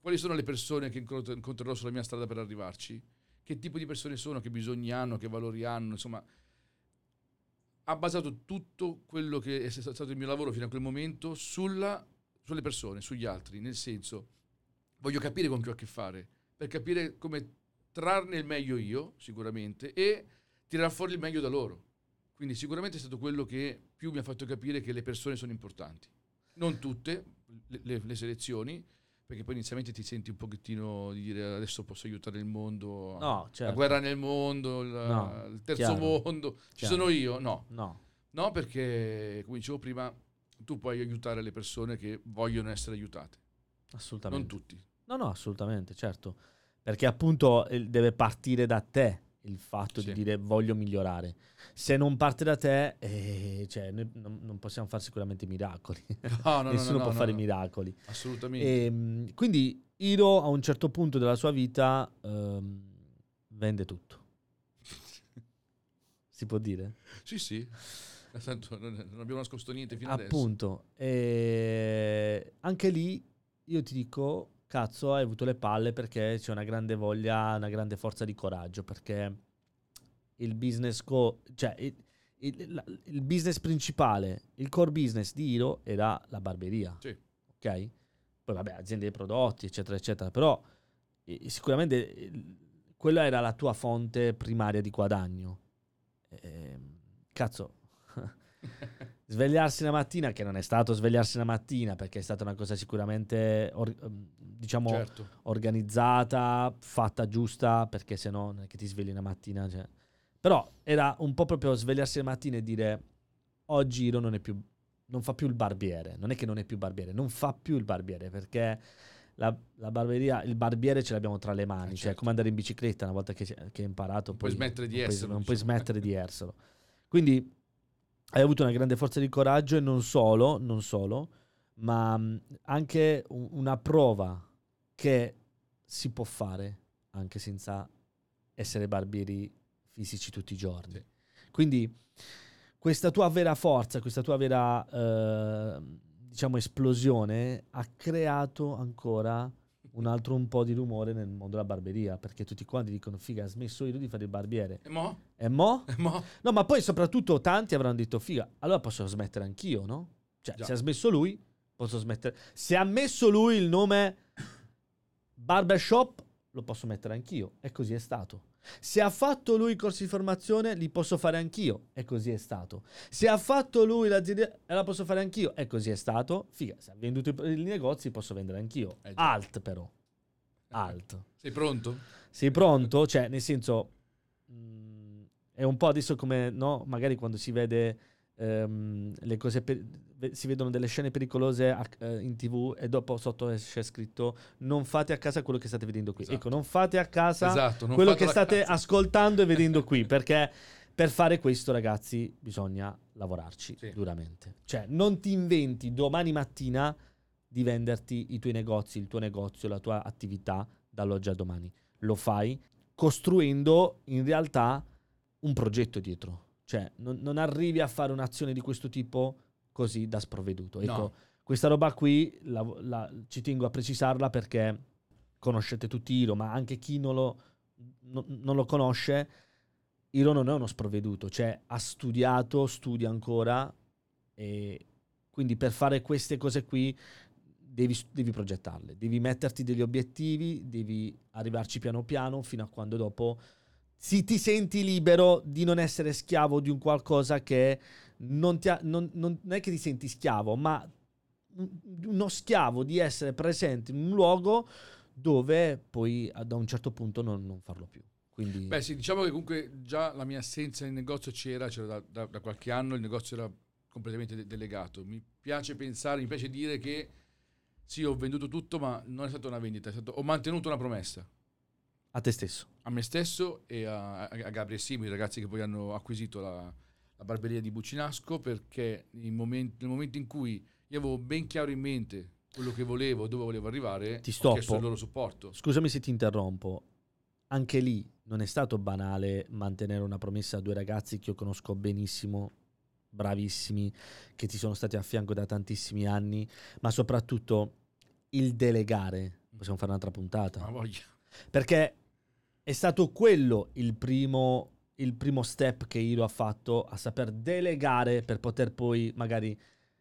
Quali sono le persone che incontrerò sulla mia strada per arrivarci? Che tipo di persone sono, che bisogni hanno, che valori hanno, insomma, ha basato tutto quello che è stato il mio lavoro fino a quel momento sulla- sulle persone, sugli altri, nel senso, voglio capire con chi ho a che fare, per capire come trarne il meglio io, sicuramente, e tirare fuori il meglio da loro. Quindi sicuramente è stato quello che più mi ha fatto capire che le persone sono importanti. Non tutte, le, le- le selezioni, perché poi inizialmente ti senti un pochettino di dire adesso posso aiutare il mondo, No, la certo. guerra nel mondo, il, No, il terzo chiaro, mondo, ci chiaro. sono io? No, No, no perché come dicevo prima, tu puoi aiutare le persone che vogliono essere aiutate, assolutamente. non tutti. No, no, assolutamente, certo. Perché appunto eh, deve partire da te il fatto Sì. di dire voglio migliorare. Se non parte da te, eh, cioè, noi non, non possiamo fare sicuramente miracoli. No, no, no, Nessuno no, può fare miracoli. Assolutamente. Ehm, quindi Hiro a un certo punto della sua vita ehm, vende tutto. Si può dire? Sì, sì. Tanto non abbiamo nascosto niente fino adesso. Appunto. E anche lì io ti dico, cazzo, hai avuto le palle perché c'è una grande voglia, una grande forza di coraggio, perché il business, co- cioè il, il- la- il business principale, il core business di Hiro era la barberia. Sì. Ok? Poi vabbè, aziende dei prodotti, eccetera, eccetera, però eh, sicuramente eh, quella era la tua fonte primaria di guadagno. Ehm, cazzo, svegliarsi la mattina, che non è stato svegliarsi la mattina, perché è stata una cosa sicuramente, or- ehm, diciamo, certo. organizzata, fatta giusta, perché se no non è che ti svegli la mattina. cioè. Però era un po' proprio svegliarsi la mattina e dire, oggi Hiro non è più, non fa più il barbiere, non è che non è più barbiere, non fa più il barbiere, perché la, la barberia, il barbiere ce l'abbiamo tra le mani, Eh, cioè certo. come andare in bicicletta, una volta che, che hai imparato, Non puoi poi smettere di non puoi- esserlo, non puoi diciamo. smettere di esserlo. Quindi hai avuto una grande forza di coraggio e non solo, non solo, ma mh, anche un- una prova che si può fare anche senza essere barbieri fisici tutti i giorni. Sì. Quindi questa tua vera forza, questa tua vera eh, diciamo esplosione ha creato ancora un altro un po' di rumore nel mondo della barberia, perché tutti quanti dicono figa, ha smesso io di fare il barbiere. E mo? E mo? E mo? No, ma poi soprattutto tanti avranno detto figa, allora posso smettere anch'io, no? Cioè, Già. se ha smesso lui, posso smettere. Se ha messo lui il nome barbershop, lo posso mettere anch'io. E così è stato. Se ha fatto lui i corsi di formazione, li posso fare anch'io. E così è stato. Se ha fatto lui l'azienda, la posso fare anch'io. E così è stato. Figa, se ha venduto i, i negozi, posso vendere anch'io. Eh. Alt però. Alt. Sei pronto? Sei pronto? Cioè, nel senso, mh, è un po' adesso come, no? Magari quando si vede ehm, le cose, per- si vedono delle scene pericolose a- eh, in tv e dopo sotto c'è scritto non fate a casa quello che state vedendo qui. Esatto. Ecco, non fate a casa Esatto. quello che state cazzo. ascoltando e vedendo qui, perché per fare questo, ragazzi, bisogna lavorarci Sì. duramente. Cioè, non ti inventi domani mattina di venderti i tuoi negozi, il tuo negozio, la tua attività dall'oggi a domani. Lo fai costruendo in realtà un progetto dietro. Cioè, non, non arrivi a fare un'azione di questo tipo così da sprovveduto. Ecco, No. questa roba qui la- la- ci tengo a precisarla perché conoscete tutti Iro, ma anche chi non lo, no- non lo conosce, Iro non è uno sprovveduto, cioè ha studiato, studia ancora e quindi per fare queste cose qui devi, devi progettarle, devi metterti degli obiettivi, devi arrivarci piano piano fino a quando dopo si, ti senti libero di non essere schiavo di un qualcosa che non, ha- non- non- non è che ti senti schiavo, ma un- uno schiavo di essere presente in un luogo dove poi a- da un certo punto non, non farlo più. Quindi Beh sì, diciamo che comunque già la mia assenza nel negozio c'era, c'era da, da- da qualche anno, il negozio era completamente de- delegato. Mi piace pensare, mi piace dire che sì, ho venduto tutto, ma non è stata una vendita, stato- ho mantenuto una promessa a te stesso. a me stesso e a, a, a Gabri e Simo, i ragazzi che poi hanno acquisito la, la barberia di Bucinasco, perché momenti- nel momento in cui io avevo ben chiaro in mente quello che volevo, dove volevo arrivare, Ti ho stoppo. chiesto il loro supporto. Scusami se ti interrompo. Anche lì non è stato banale mantenere una promessa a due ragazzi che io conosco benissimo, bravissimi, che ti sono stati a fianco da tantissimi anni, ma soprattutto il delegare. Possiamo fare un'altra puntata. Ma voglia. Perché è stato quello il primo, il primo step che Iro ha fatto a saper delegare per poter poi magari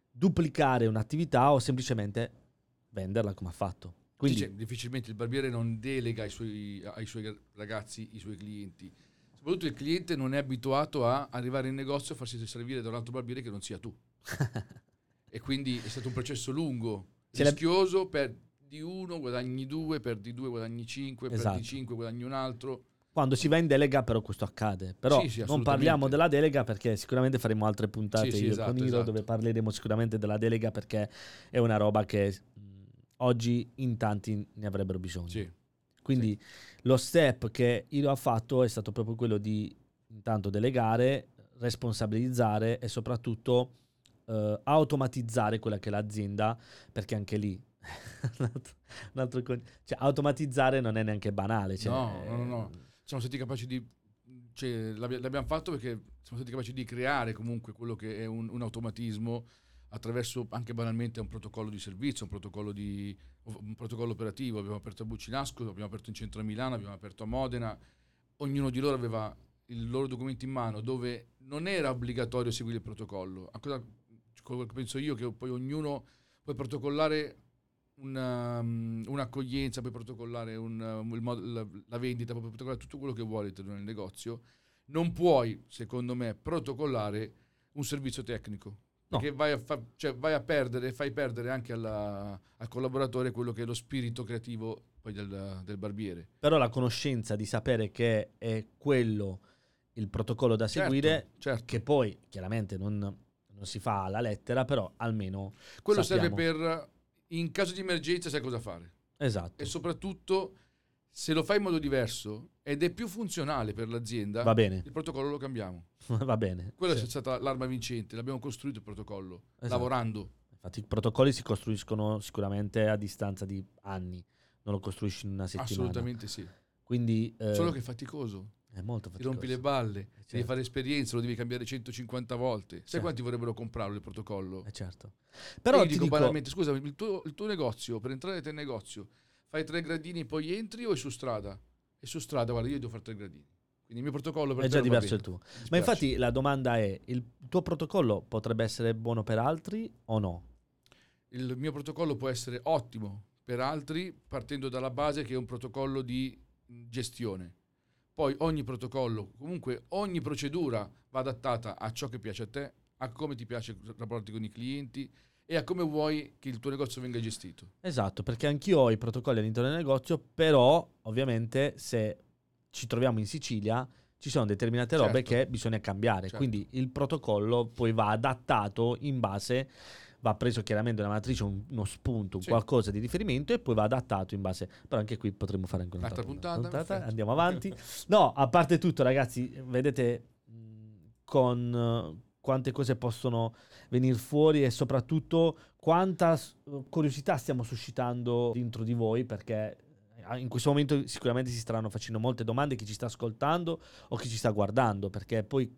duplicare un'attività o semplicemente venderla come ha fatto. Quindi Dice, difficilmente il barbiere non delega ai suoi, ai suoi ragazzi i suoi clienti. Soprattutto il cliente non è abituato a arrivare in negozio e farsi servire da un altro barbiere che non sia tu. e quindi è stato un processo lungo, Se la- rischioso, perdi uno, guadagni due, perdi due, guadagni cinque, Esatto. perdi cinque, guadagni un altro. Quando si va in delega però questo accade. Però Sì, sì, non parliamo della delega perché sicuramente faremo altre puntate Sì, esatto, con Iro esatto. dove parleremo sicuramente della delega perché è una roba che oggi in tanti ne avrebbero bisogno. Sì. Quindi lo step che Iro ha fatto è stato proprio quello di intanto delegare, responsabilizzare e soprattutto eh, automatizzare quella che è l'azienda, perché anche lì un altro- un altro con- cioè, automatizzare non è neanche banale. Cioè, No, no, no, no. Siamo stati capaci di... Cioè, l'abbi- l'abbiamo fatto perché siamo stati capaci di creare comunque quello che è un, un automatismo attraverso anche banalmente un protocollo di servizio, un protocollo, di, un protocollo operativo. Abbiamo aperto a Bucinasco, abbiamo aperto in centro a Milano, abbiamo aperto a Modena. Ognuno di loro aveva il loro documento in mano dove non era obbligatorio seguire il protocollo. A cosa penso io che poi ognuno può protocollare una, um, un'accoglienza, puoi protocollare un, um, mod- la, la vendita, puoi protocollare tutto quello che vuoi del negozio. Non puoi, secondo me, protocollare un servizio tecnico. No. Perché vai a, fa- cioè vai a perdere, fai perdere anche alla- al collaboratore quello che è lo spirito creativo poi del, del barbiere. Però la conoscenza di sapere che è quello il protocollo da Certo, seguire, certo. che poi chiaramente non, non si fa alla lettera, però almeno Quello sappiamo. serve per, in caso di emergenza, sai cosa fare. esatto. E soprattutto, se lo fai in modo diverso ed è più funzionale per l'azienda, Va bene, il protocollo lo cambiamo. va bene. Quella Sì. è stata l'arma vincente, l'abbiamo costruito il protocollo, Esatto. lavorando. Infatti i protocolli si costruiscono sicuramente a distanza di anni, non lo costruisci in una settimana. Assolutamente sì. Quindi eh, Solo che è faticoso. È molto Ti faticoso. rompi le balle, Eh, devi certo. fare esperienza, lo devi cambiare 150 volte. Sai Certo. quanti vorrebbero comprarlo il protocollo? Eh, certo. Però io ti dico dico, banalmente, scusa, il tuo, il tuo negozio, per entrare nel negozio, fai tre gradini e poi entri o è su strada? È su strada, guarda, io devo fare tre gradini. Quindi il mio protocollo per è già diverso il tuo. Mi Ma infatti la domanda è, il tuo protocollo potrebbe essere buono per altri o no? il mio protocollo può essere ottimo per altri partendo dalla base che è un protocollo di gestione. Poi ogni protocollo, comunque ogni procedura va adattata a ciò che piace a te, a come ti piace rapporti con i clienti e a come vuoi che il tuo negozio venga gestito. Esatto, perché anch'io ho i protocolli all'interno del negozio, però ovviamente se ci troviamo in Sicilia ci sono determinate robe Certo. che bisogna cambiare, Certo. quindi il protocollo poi va adattato in base, va preso chiaramente una matrice, un- uno spunto, un Sì. qualcosa di riferimento e poi va adattato in base, però anche qui potremmo fare anche Un'altra puntata, perfetto. andiamo avanti. No, a parte tutto ragazzi, vedete con eh, quante cose possono venire fuori e soprattutto quanta curiosità stiamo suscitando dentro di voi perché eh, in questo momento sicuramente si staranno facendo molte domande chi ci sta ascoltando o chi ci sta guardando perché poi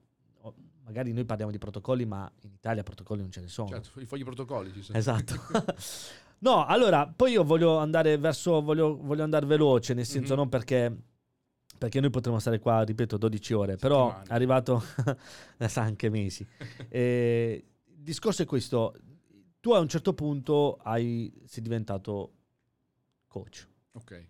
magari noi parliamo di protocolli ma in Italia protocolli non ce ne sono. Certo, i fogli protocolli ci sono. Esatto. no, allora, poi io voglio andare verso, voglio, voglio andare veloce, nel senso Mhm. non perché, perché noi potremmo stare qua, ripeto, 12 ore, però Settimane. è arrivato, eh, sa, anche mesi. E il discorso è questo, tu a un certo punto hai, sei diventato coach, Ok.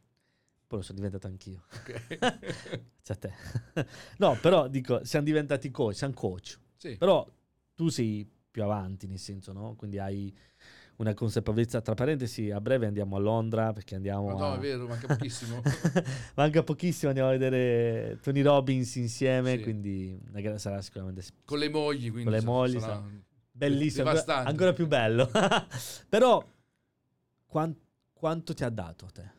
Poi lo sono diventato anch'io, ok. Grazie a te. no, però dico, siamo diventati coach, siamo coach. sì. Però tu sei più avanti, nel senso, no? Quindi hai una consapevolezza. Tra parentesi, a breve andiamo a Londra perché andiamo No, a... è vero, manca pochissimo. Manca pochissimo, andiamo a vedere Tony Robbins insieme, Sì. quindi sarà sicuramente Con le mogli, quindi Con le mogli, sarà sa- bellissimo, ancora, ancora più bello. Però quan- quanto ti ha dato a te?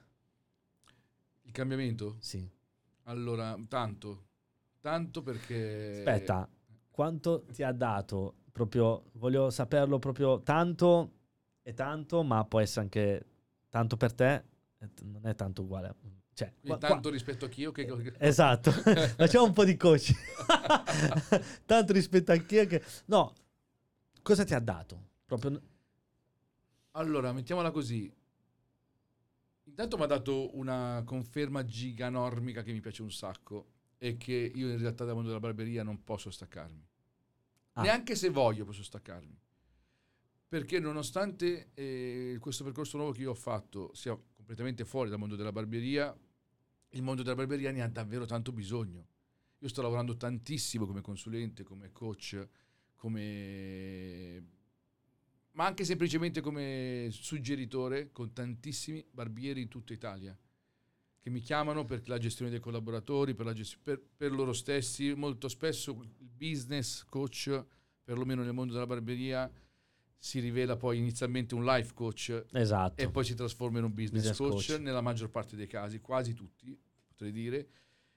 Cambiamento? Sì. Allora, tanto. Tanto perché... Aspetta, quanto ti ha dato? Proprio, voglio saperlo proprio tanto e tanto, ma può essere anche tanto per te, non è tanto uguale. Cioè, Quindi qua- qua- tanto rispetto a chi io che... Esatto, facciamo un po' di coach. tanto rispetto a chi è che... No, cosa ti ha dato? Proprio... Allora, mettiamola così. Intanto mi ha dato una conferma giganormica che mi piace un sacco e che io in realtà dal mondo della barberia non posso staccarmi. Ah. Neanche se voglio posso staccarmi. Perché nonostante eh, questo percorso nuovo che io ho fatto sia completamente fuori dal mondo della barberia, il mondo della barberia ne ha davvero tanto bisogno. Io sto lavorando tantissimo come consulente, come coach, come ma anche semplicemente come suggeritore con tantissimi barbieri in tutta Italia che mi chiamano per la gestione dei collaboratori, per, la gesti- per- per loro stessi. Molto spesso il business coach, perlomeno nel mondo della barberia, si rivela poi inizialmente un life coach Esatto. e poi si trasforma in un business, Business coach, coach. nella maggior parte dei casi, quasi tutti, potrei dire.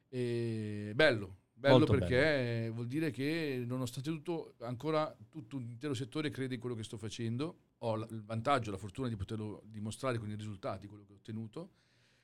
E bello, bello Molto perché vuol dire che nonostante tutto, ancora tutto un intero settore crede in quello che sto facendo. Ho la- il vantaggio, la fortuna di poterlo dimostrare con i risultati, quello che ho ottenuto.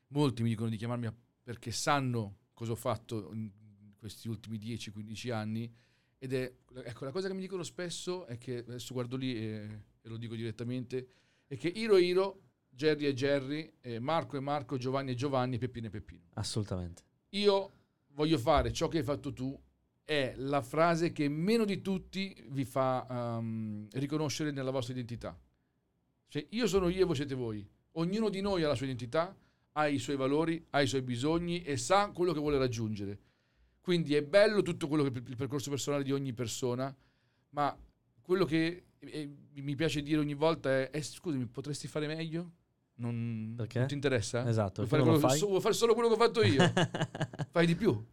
Molti mi dicono di chiamarmi perché sanno cosa ho fatto in questi ultimi 10-15 anni. Ed è, ecco, la cosa che mi dicono spesso è che, adesso guardo lì e, e lo dico direttamente, è che Iro Iro, Jerry è Jerry, eh, Marco è Marco, Giovanni è Giovanni, Peppino è Peppino. Assolutamente. Io voglio fare ciò che hai fatto tu, è la frase che meno di tutti vi fa um, riconoscere nella vostra identità. Cioè, io sono io e voi siete voi. Ognuno di noi ha la sua identità, ha i suoi valori, ha i suoi bisogni e sa quello che vuole raggiungere. Quindi è bello tutto quello che il percorso personale di ogni persona, ma quello che mi piace dire ogni volta è, eh, scusami, potresti fare meglio? Non, Perché? non ti interessa? Esatto, Vuoi fare, quello- fai? so- vuoi fare solo quello che ho fatto io? Fai di più.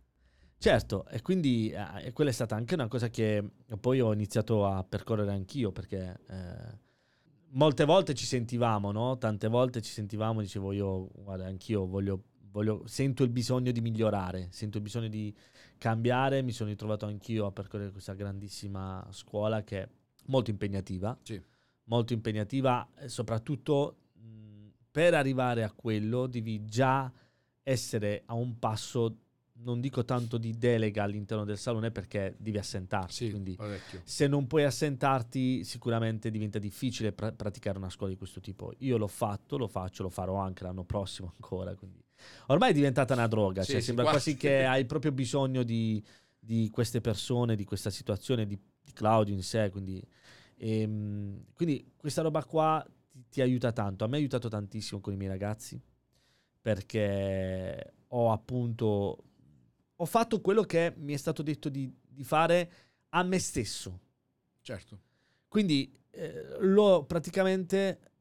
Certo, e quindi eh, quella è stata anche una cosa che poi ho iniziato a percorrere anch'io perché eh, molte volte ci sentivamo, no? Tante volte ci sentivamo, dicevo io, guarda, anch'io voglio, voglio, sento il bisogno di migliorare, sento il bisogno di cambiare, mi sono ritrovato anch'io a percorrere questa grandissima scuola che è molto impegnativa, Sì. molto impegnativa, soprattutto per arrivare a quello devi già essere a un passo, non dico tanto di delega all'interno del salone perché devi assentarsi. Sì, quindi parecchio. se non puoi assentarti sicuramente diventa difficile pra- praticare una scuola di questo tipo. Io l'ho fatto, lo faccio, lo farò anche l'anno prossimo ancora. Quindi. Ormai è diventata una droga, Sì, cioè sì, sembra quasi. quasi che hai proprio bisogno di, di queste persone, di questa situazione, di, di Claudio in sé. Quindi, ehm, quindi questa roba qua ti, ti aiuta tanto. A me ha aiutato tantissimo con i miei ragazzi perché ho appunto ho fatto quello che mi è stato detto di, di fare a me stesso. Certo. Quindi eh, l'ho praticamente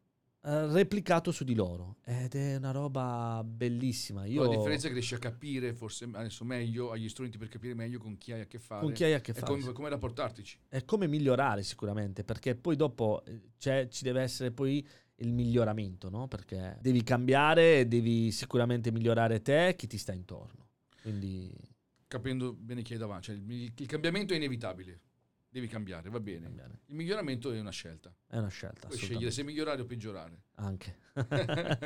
replicato su di loro ed è una roba bellissima. Io La differenza è che riesci a capire forse adesso meglio, hai gli strumenti per capire meglio con chi hai a che fare. con chi hai a che e fare. come, come rapportartici. È come migliorare sicuramente, perché poi dopo eh, c'è- ci deve essere poi il miglioramento, no? Perché devi cambiare e devi sicuramente migliorare te e chi ti sta intorno. Quindi Capendo bene chi hai davanti. Cioè, il, il cambiamento è inevitabile. Devi cambiare, va bene. cambiare. Il miglioramento è una scelta. è una scelta. Puoi scegliere se migliorare o peggiorare. Anche.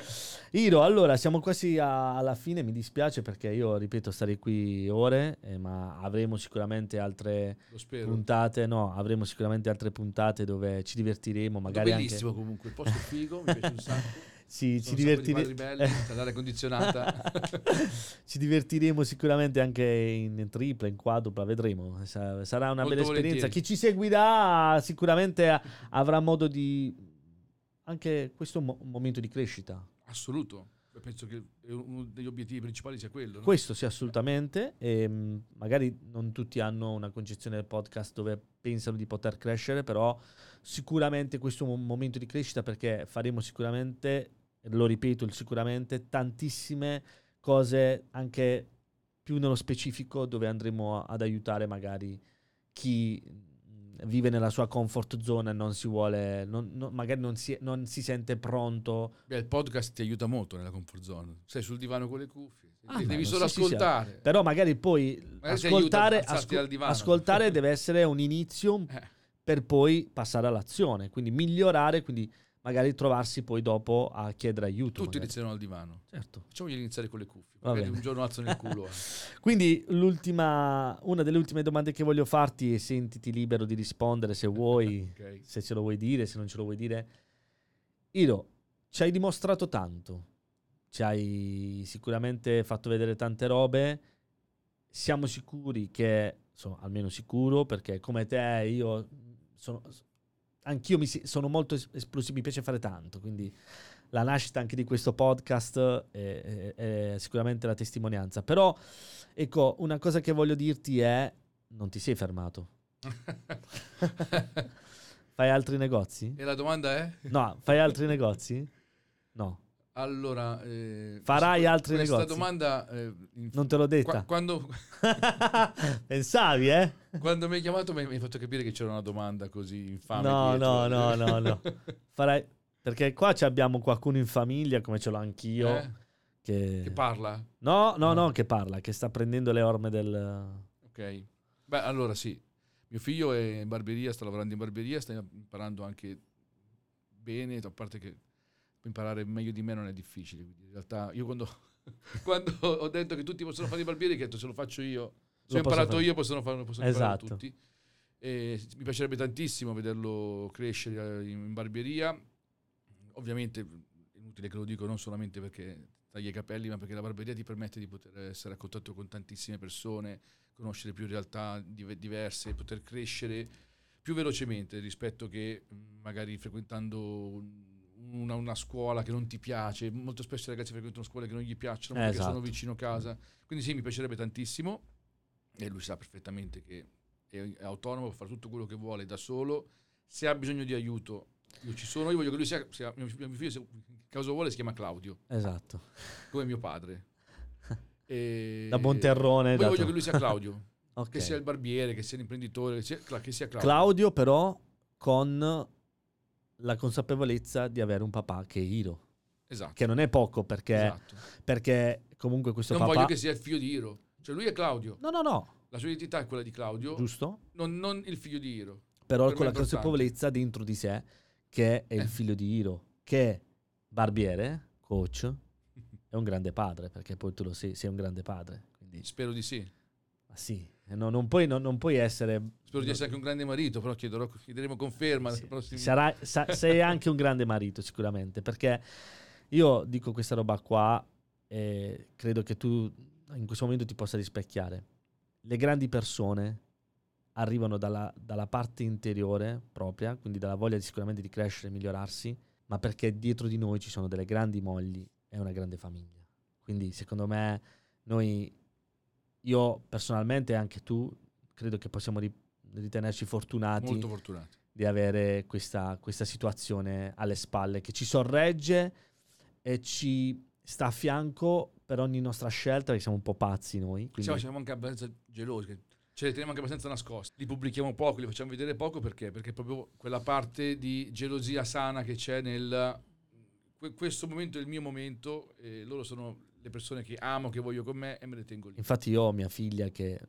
Iro, allora siamo quasi a- alla fine, mi dispiace perché io, ripeto, starei qui ore, eh, ma avremo sicuramente altre puntate, no, avremo sicuramente altre puntate dove ci divertiremo, magari anche... Bellissimo comunque, il posto è figo, mi piace un sacco. Ci di divertiremo... belli, l'aria condizionata. ci divertiremo sicuramente anche in tripla, in quadrupla, vedremo. Sa- Sarà una Molto bella esperienza. volentieri. Chi ci seguirà sicuramente avrà modo di... Anche questo mo- un momento di crescita. Assoluto. Penso che uno degli obiettivi principali sia quello. no? Questo sì, assolutamente. E, mh, magari non tutti hanno una concezione del podcast dove pensano di poter crescere, però sicuramente questo è un momento di crescita perché faremo sicuramente, lo ripeto, sicuramente, tantissime cose anche più nello specifico dove andremo ad aiutare magari chi vive nella sua comfort zone e non si vuole, non- non- magari non si, non si sente pronto Beh, il podcast ti aiuta molto nella comfort zone. Sei sul divano con le cuffie. Ah, devi bello, solo sì, sì, sì. ascoltare. Però magari poi Magari ascoltare, aiuta a alzarti dal divano. ascoltare deve essere un inizio Eh, per poi passare all'azione, quindi migliorare, quindi magari trovarsi poi dopo a chiedere aiuto. tutti iniziano al divano. Certo. Facciamogli iniziare con le cuffie. Va Magari bene. un giorno alzano il culo. eh. Quindi l'ultima, una delle ultime domande che voglio farti e sentiti libero di rispondere se vuoi, Ok. se ce lo vuoi dire, se non ce lo vuoi dire. Iro, ci hai dimostrato tanto, ci hai sicuramente fatto vedere tante robe, siamo sicuri che, sono almeno sicuro, perché come te io sono, anch'io mi sono molto es- esplosivo, mi piace fare tanto, quindi la nascita anche di questo podcast è, è- è sicuramente la testimonianza. Però, ecco, una cosa che voglio dirti è, non ti sei fermato. Fai altri negozi? e la domanda è? No, fai altri negozi? No. Allora, eh, Farai questa- altri questa negozi? domanda eh, Non te l'ho qua- detta. quando, Pensavi, eh? quando mi hai chiamato mi hai fatto capire che c'era una domanda così infame. No, dietro. no, no, no, no. Farai... Perché qua ci abbiamo qualcuno in famiglia, come ce l'ho anch'io, Eh? che... Che parla? No, no, no, che parla, che sta prendendo le orme del... Ok. Beh, allora sì. Mio figlio è in barberia, sta lavorando in barberia, sta imparando anche bene, a parte che imparare meglio di me non è difficile. in realtà io quando, quando ho detto che tutti possono fare i barbieri, ho detto se lo faccio io, se ho imparato fare. io possono farlo possono imparare Esatto. tutti. E mi piacerebbe tantissimo vederlo crescere eh, in barberia. Ovviamente è inutile che lo dico non solamente perché taglia i capelli, ma perché la barberia ti permette di poter essere a contatto con tantissime persone, conoscere più realtà div- diverse, poter crescere più velocemente rispetto che mh, magari frequentando una, una scuola che non ti piace. Molto spesso i ragazzi frequentano scuole che non gli piacciono Eh, perché esatto. sono vicino a casa. Quindi sì, mi piacerebbe tantissimo e lui sa perfettamente che è, è autonomo, può fare tutto quello che vuole da solo. Se ha bisogno di aiuto, io ci sono. Io voglio che lui sia, sia- mio, figlio, se caso vuole, si chiama Claudio, Esatto. come mio padre. E- Da Bonterrone. Poi voglio che lui sia Claudio, Ok. che sia il barbiere, che sia l'imprenditore, che sia, che sia Claudio. Claudio però con la consapevolezza di avere un papà che è Hiro, Esatto. che non è poco perché, esatto. perché comunque questo Non papà... voglio che sia il figlio di Hiro. Cioè lui è Claudio. No, no, no, La sua identità è quella di Claudio, giusto? non, non il figlio di Hiro. Però Per con la consapevolezza dentro di sé che è il Eh. figlio di Hiro, che è barbiere, coach, è un grande padre, perché poi tu lo sei, sei un grande padre. Quindi, Spero di sì. ma sì, no, non, puoi, no- non puoi essere... Spero di essere anche un grande marito, però chiederò, chiederemo conferma. Sì, sarai- sa- sei anche un grande marito sicuramente, perché io dico questa roba qua e credo che tu in questo momento ti possa rispecchiare. Le grandi persone arrivano dalla, dalla parte interiore propria, quindi dalla voglia di, sicuramente di crescere e migliorarsi, ma perché dietro di noi ci sono delle grandi mogli e una grande famiglia. Quindi secondo me noi, io personalmente anche tu, credo che possiamo ri- ritenerci fortunati Molto fortunati. di avere questa, questa situazione alle spalle che ci sorregge e ci sta a fianco per ogni nostra scelta, perché siamo un po' pazzi noi. Quindi, Siamo, siamo anche abbastanza gelosi. Ce li teniamo anche abbastanza nascosti. Li pubblichiamo poco, li facciamo vedere poco perché? Perché proprio quella parte di gelosia sana che c'è nel. que- questo momento è il mio momento e loro sono le persone che amo, che voglio con me e me le tengo lì. Infatti io ho mia figlia che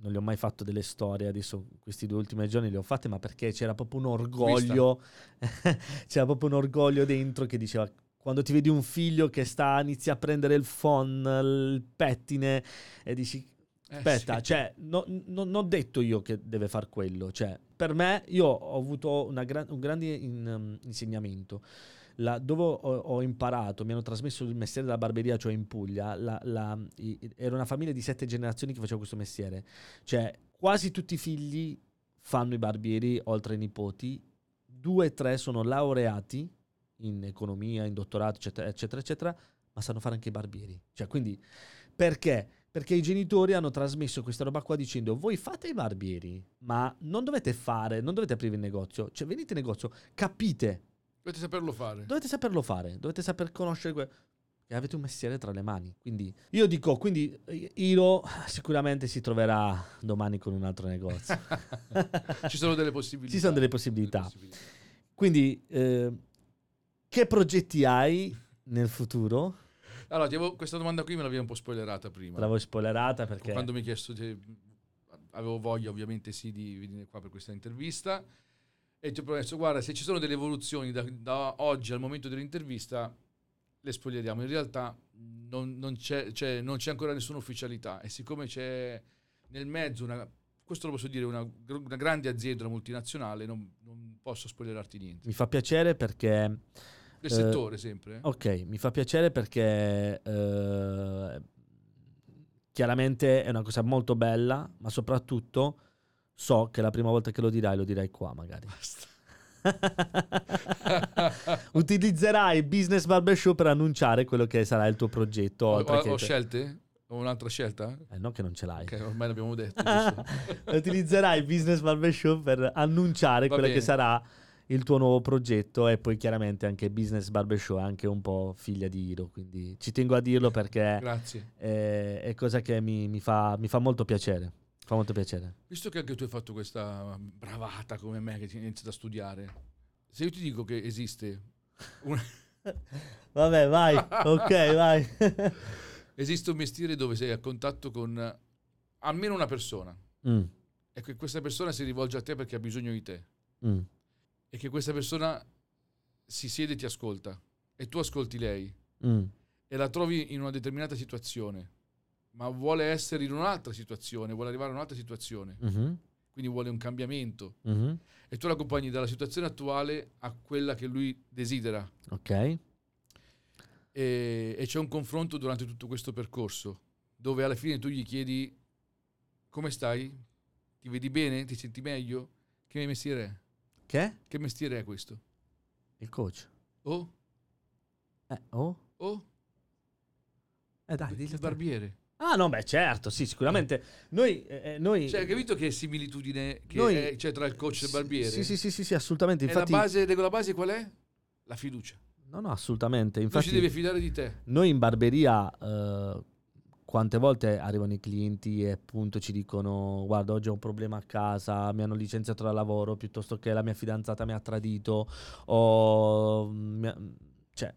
non le ho mai fatto delle storie, adesso questi due ultimi giorni le ho fatte, ma perché c'era proprio un orgoglio, c'era proprio un orgoglio dentro che diceva quando ti vedi un figlio che sta, inizia a prendere il phon, il pettine e dici Eh, Aspetta, sì. cioè, no- no- non ho detto io che deve far quello. Cioè, per me, io ho avuto una gran- un grande in- um, insegnamento. La- dove ho, ho imparato, mi hanno trasmesso il mestiere della barberia, cioè in Puglia. la- la- era una famiglia di sette generazioni che faceva questo mestiere. Cioè, quasi tutti i figli fanno i barbieri, oltre ai nipoti. Due o tre sono laureati in economia, in dottorato, eccetera, eccetera, eccetera, ma sanno fare anche i barbieri. Cioè, quindi, perché? Perché i genitori hanno trasmesso questa roba qua dicendo voi fate i barbieri, ma non dovete fare, non dovete aprire il negozio, cioè venite in negozio, capite, Dovete saperlo fare. dovete saperlo fare, dovete saper conoscere que- e avete un mestiere tra le mani. Quindi io dico, quindi Iro sicuramente si troverà domani con un altro negozio. Ci sono delle possibilità. Ci sono delle possibilità. Quindi eh, che progetti hai nel futuro? Allora, avevo- questa domanda qui me l'avevi un po' spoilerata prima. L'avevo spoilerata perché... Quando mi hai chiesto avevo voglia, ovviamente sì, di venire qua per questa intervista. E ti ho promesso, guarda, se ci sono delle evoluzioni da, da oggi al momento dell'intervista, le spoileriamo. In realtà non, non c'è, cioè, non c'è ancora nessuna ufficialità. E siccome c'è nel mezzo una, questo lo posso dire, una, una grande azienda, una multinazionale, non, non posso spoilerarti niente. Mi fa piacere perché... Del Eh, settore sempre. eh. Ok, mi fa piacere perché eh, chiaramente è una cosa molto bella, ma soprattutto so che la prima volta che lo dirai lo dirai qua magari. Basta. Utilizzerai Business Barbershop per annunciare quello che sarà il tuo progetto. Ho, ho- che- ho scelte? Ho un'altra scelta? Eh, no che non ce l'hai. Ok, ormai l'abbiamo detto. Utilizzerai Business Barbershop per annunciare Va quello che bene. sarà il tuo nuovo progetto e poi chiaramente anche Business Barbershop è anche un po' figlia di Iro, quindi ci tengo a dirlo perché è, è cosa che mi, mi fa, mi fa molto piacere. Fa molto piacere. Visto che anche tu hai fatto questa bravata come me, che ti iniziato a studiare, se io ti dico che esiste, un, Vabbè, vai. ok, vai. esiste un mestiere dove sei a contatto con almeno una persona. Mm, e che questa persona si rivolge a te perché ha bisogno di te. Mm, e che questa persona si siede e ti ascolta. E tu ascolti lei. Mm, e la trovi in una determinata situazione, ma vuole essere in un'altra situazione, vuole arrivare a un'altra situazione, mhm, quindi vuole un cambiamento. mhm. e tu l'accompagni dalla situazione attuale a quella che lui desidera Ok. e, e c'è un confronto durante tutto questo percorso dove alla fine tu gli chiedi come stai? Ti vedi bene? Ti senti meglio? Che mestiere è? Che? Che mestiere è questo? Il coach. Oh? Eh, oh? Oh? Eh dai, il dillo barbiere. Ah, no, beh, certo, sì, sicuramente. Noi, eh, eh, noi Cioè, hai capito che similitudine che Noi- è- c'è tra il coach e il barbiere? Sì, sì, sì, sì, sì, assolutamente. E Infatti, la base, la base qual è? La fiducia. no, no, assolutamente. Infatti, si deve fidare di te. noi in barberia, eh, quante volte arrivano i clienti e appunto ci dicono: Guarda, oggi ho un problema a casa, mi hanno licenziato dal lavoro piuttosto che la mia fidanzata mi ha tradito. O mi ha- cioè,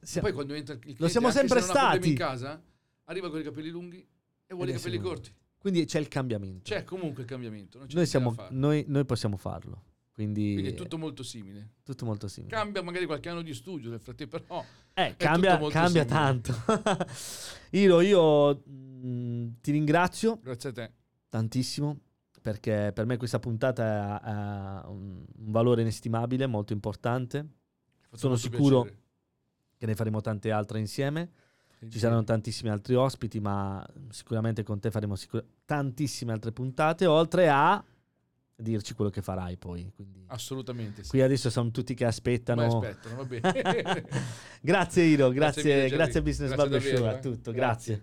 sia- Poi quando entra il cliente, siamo anche sempre se stati. in casa, arriva con i capelli lunghi e vuole i capelli corti. quindi c'è il cambiamento. C'è comunque il cambiamento. Noi, siamo, noi, noi possiamo farlo. Quindi, Quindi è tutto molto simile. tutto molto simile. Cambia magari qualche anno di studio nel frattempo, però Eh, cambia, cambia tanto. Iro, io mh, ti ringrazio grazie a te. tantissimo perché per me questa puntata ha, ha un, valore inestimabile, molto importante, Sono molto sicuro piacere. che ne faremo tante altre insieme. Ci Quindi- saranno tantissimi altri ospiti, ma sicuramente con te faremo sicur- tantissime altre puntate, oltre a dirci quello che farai poi. Quindi, Assolutamente sì. qui adesso sono tutti che Ma aspettano. aspettano, va bene. grazie Iro, Grazie grazie, grazie. Business Grazie Barber Show, a eh. tutto, Grazie. grazie.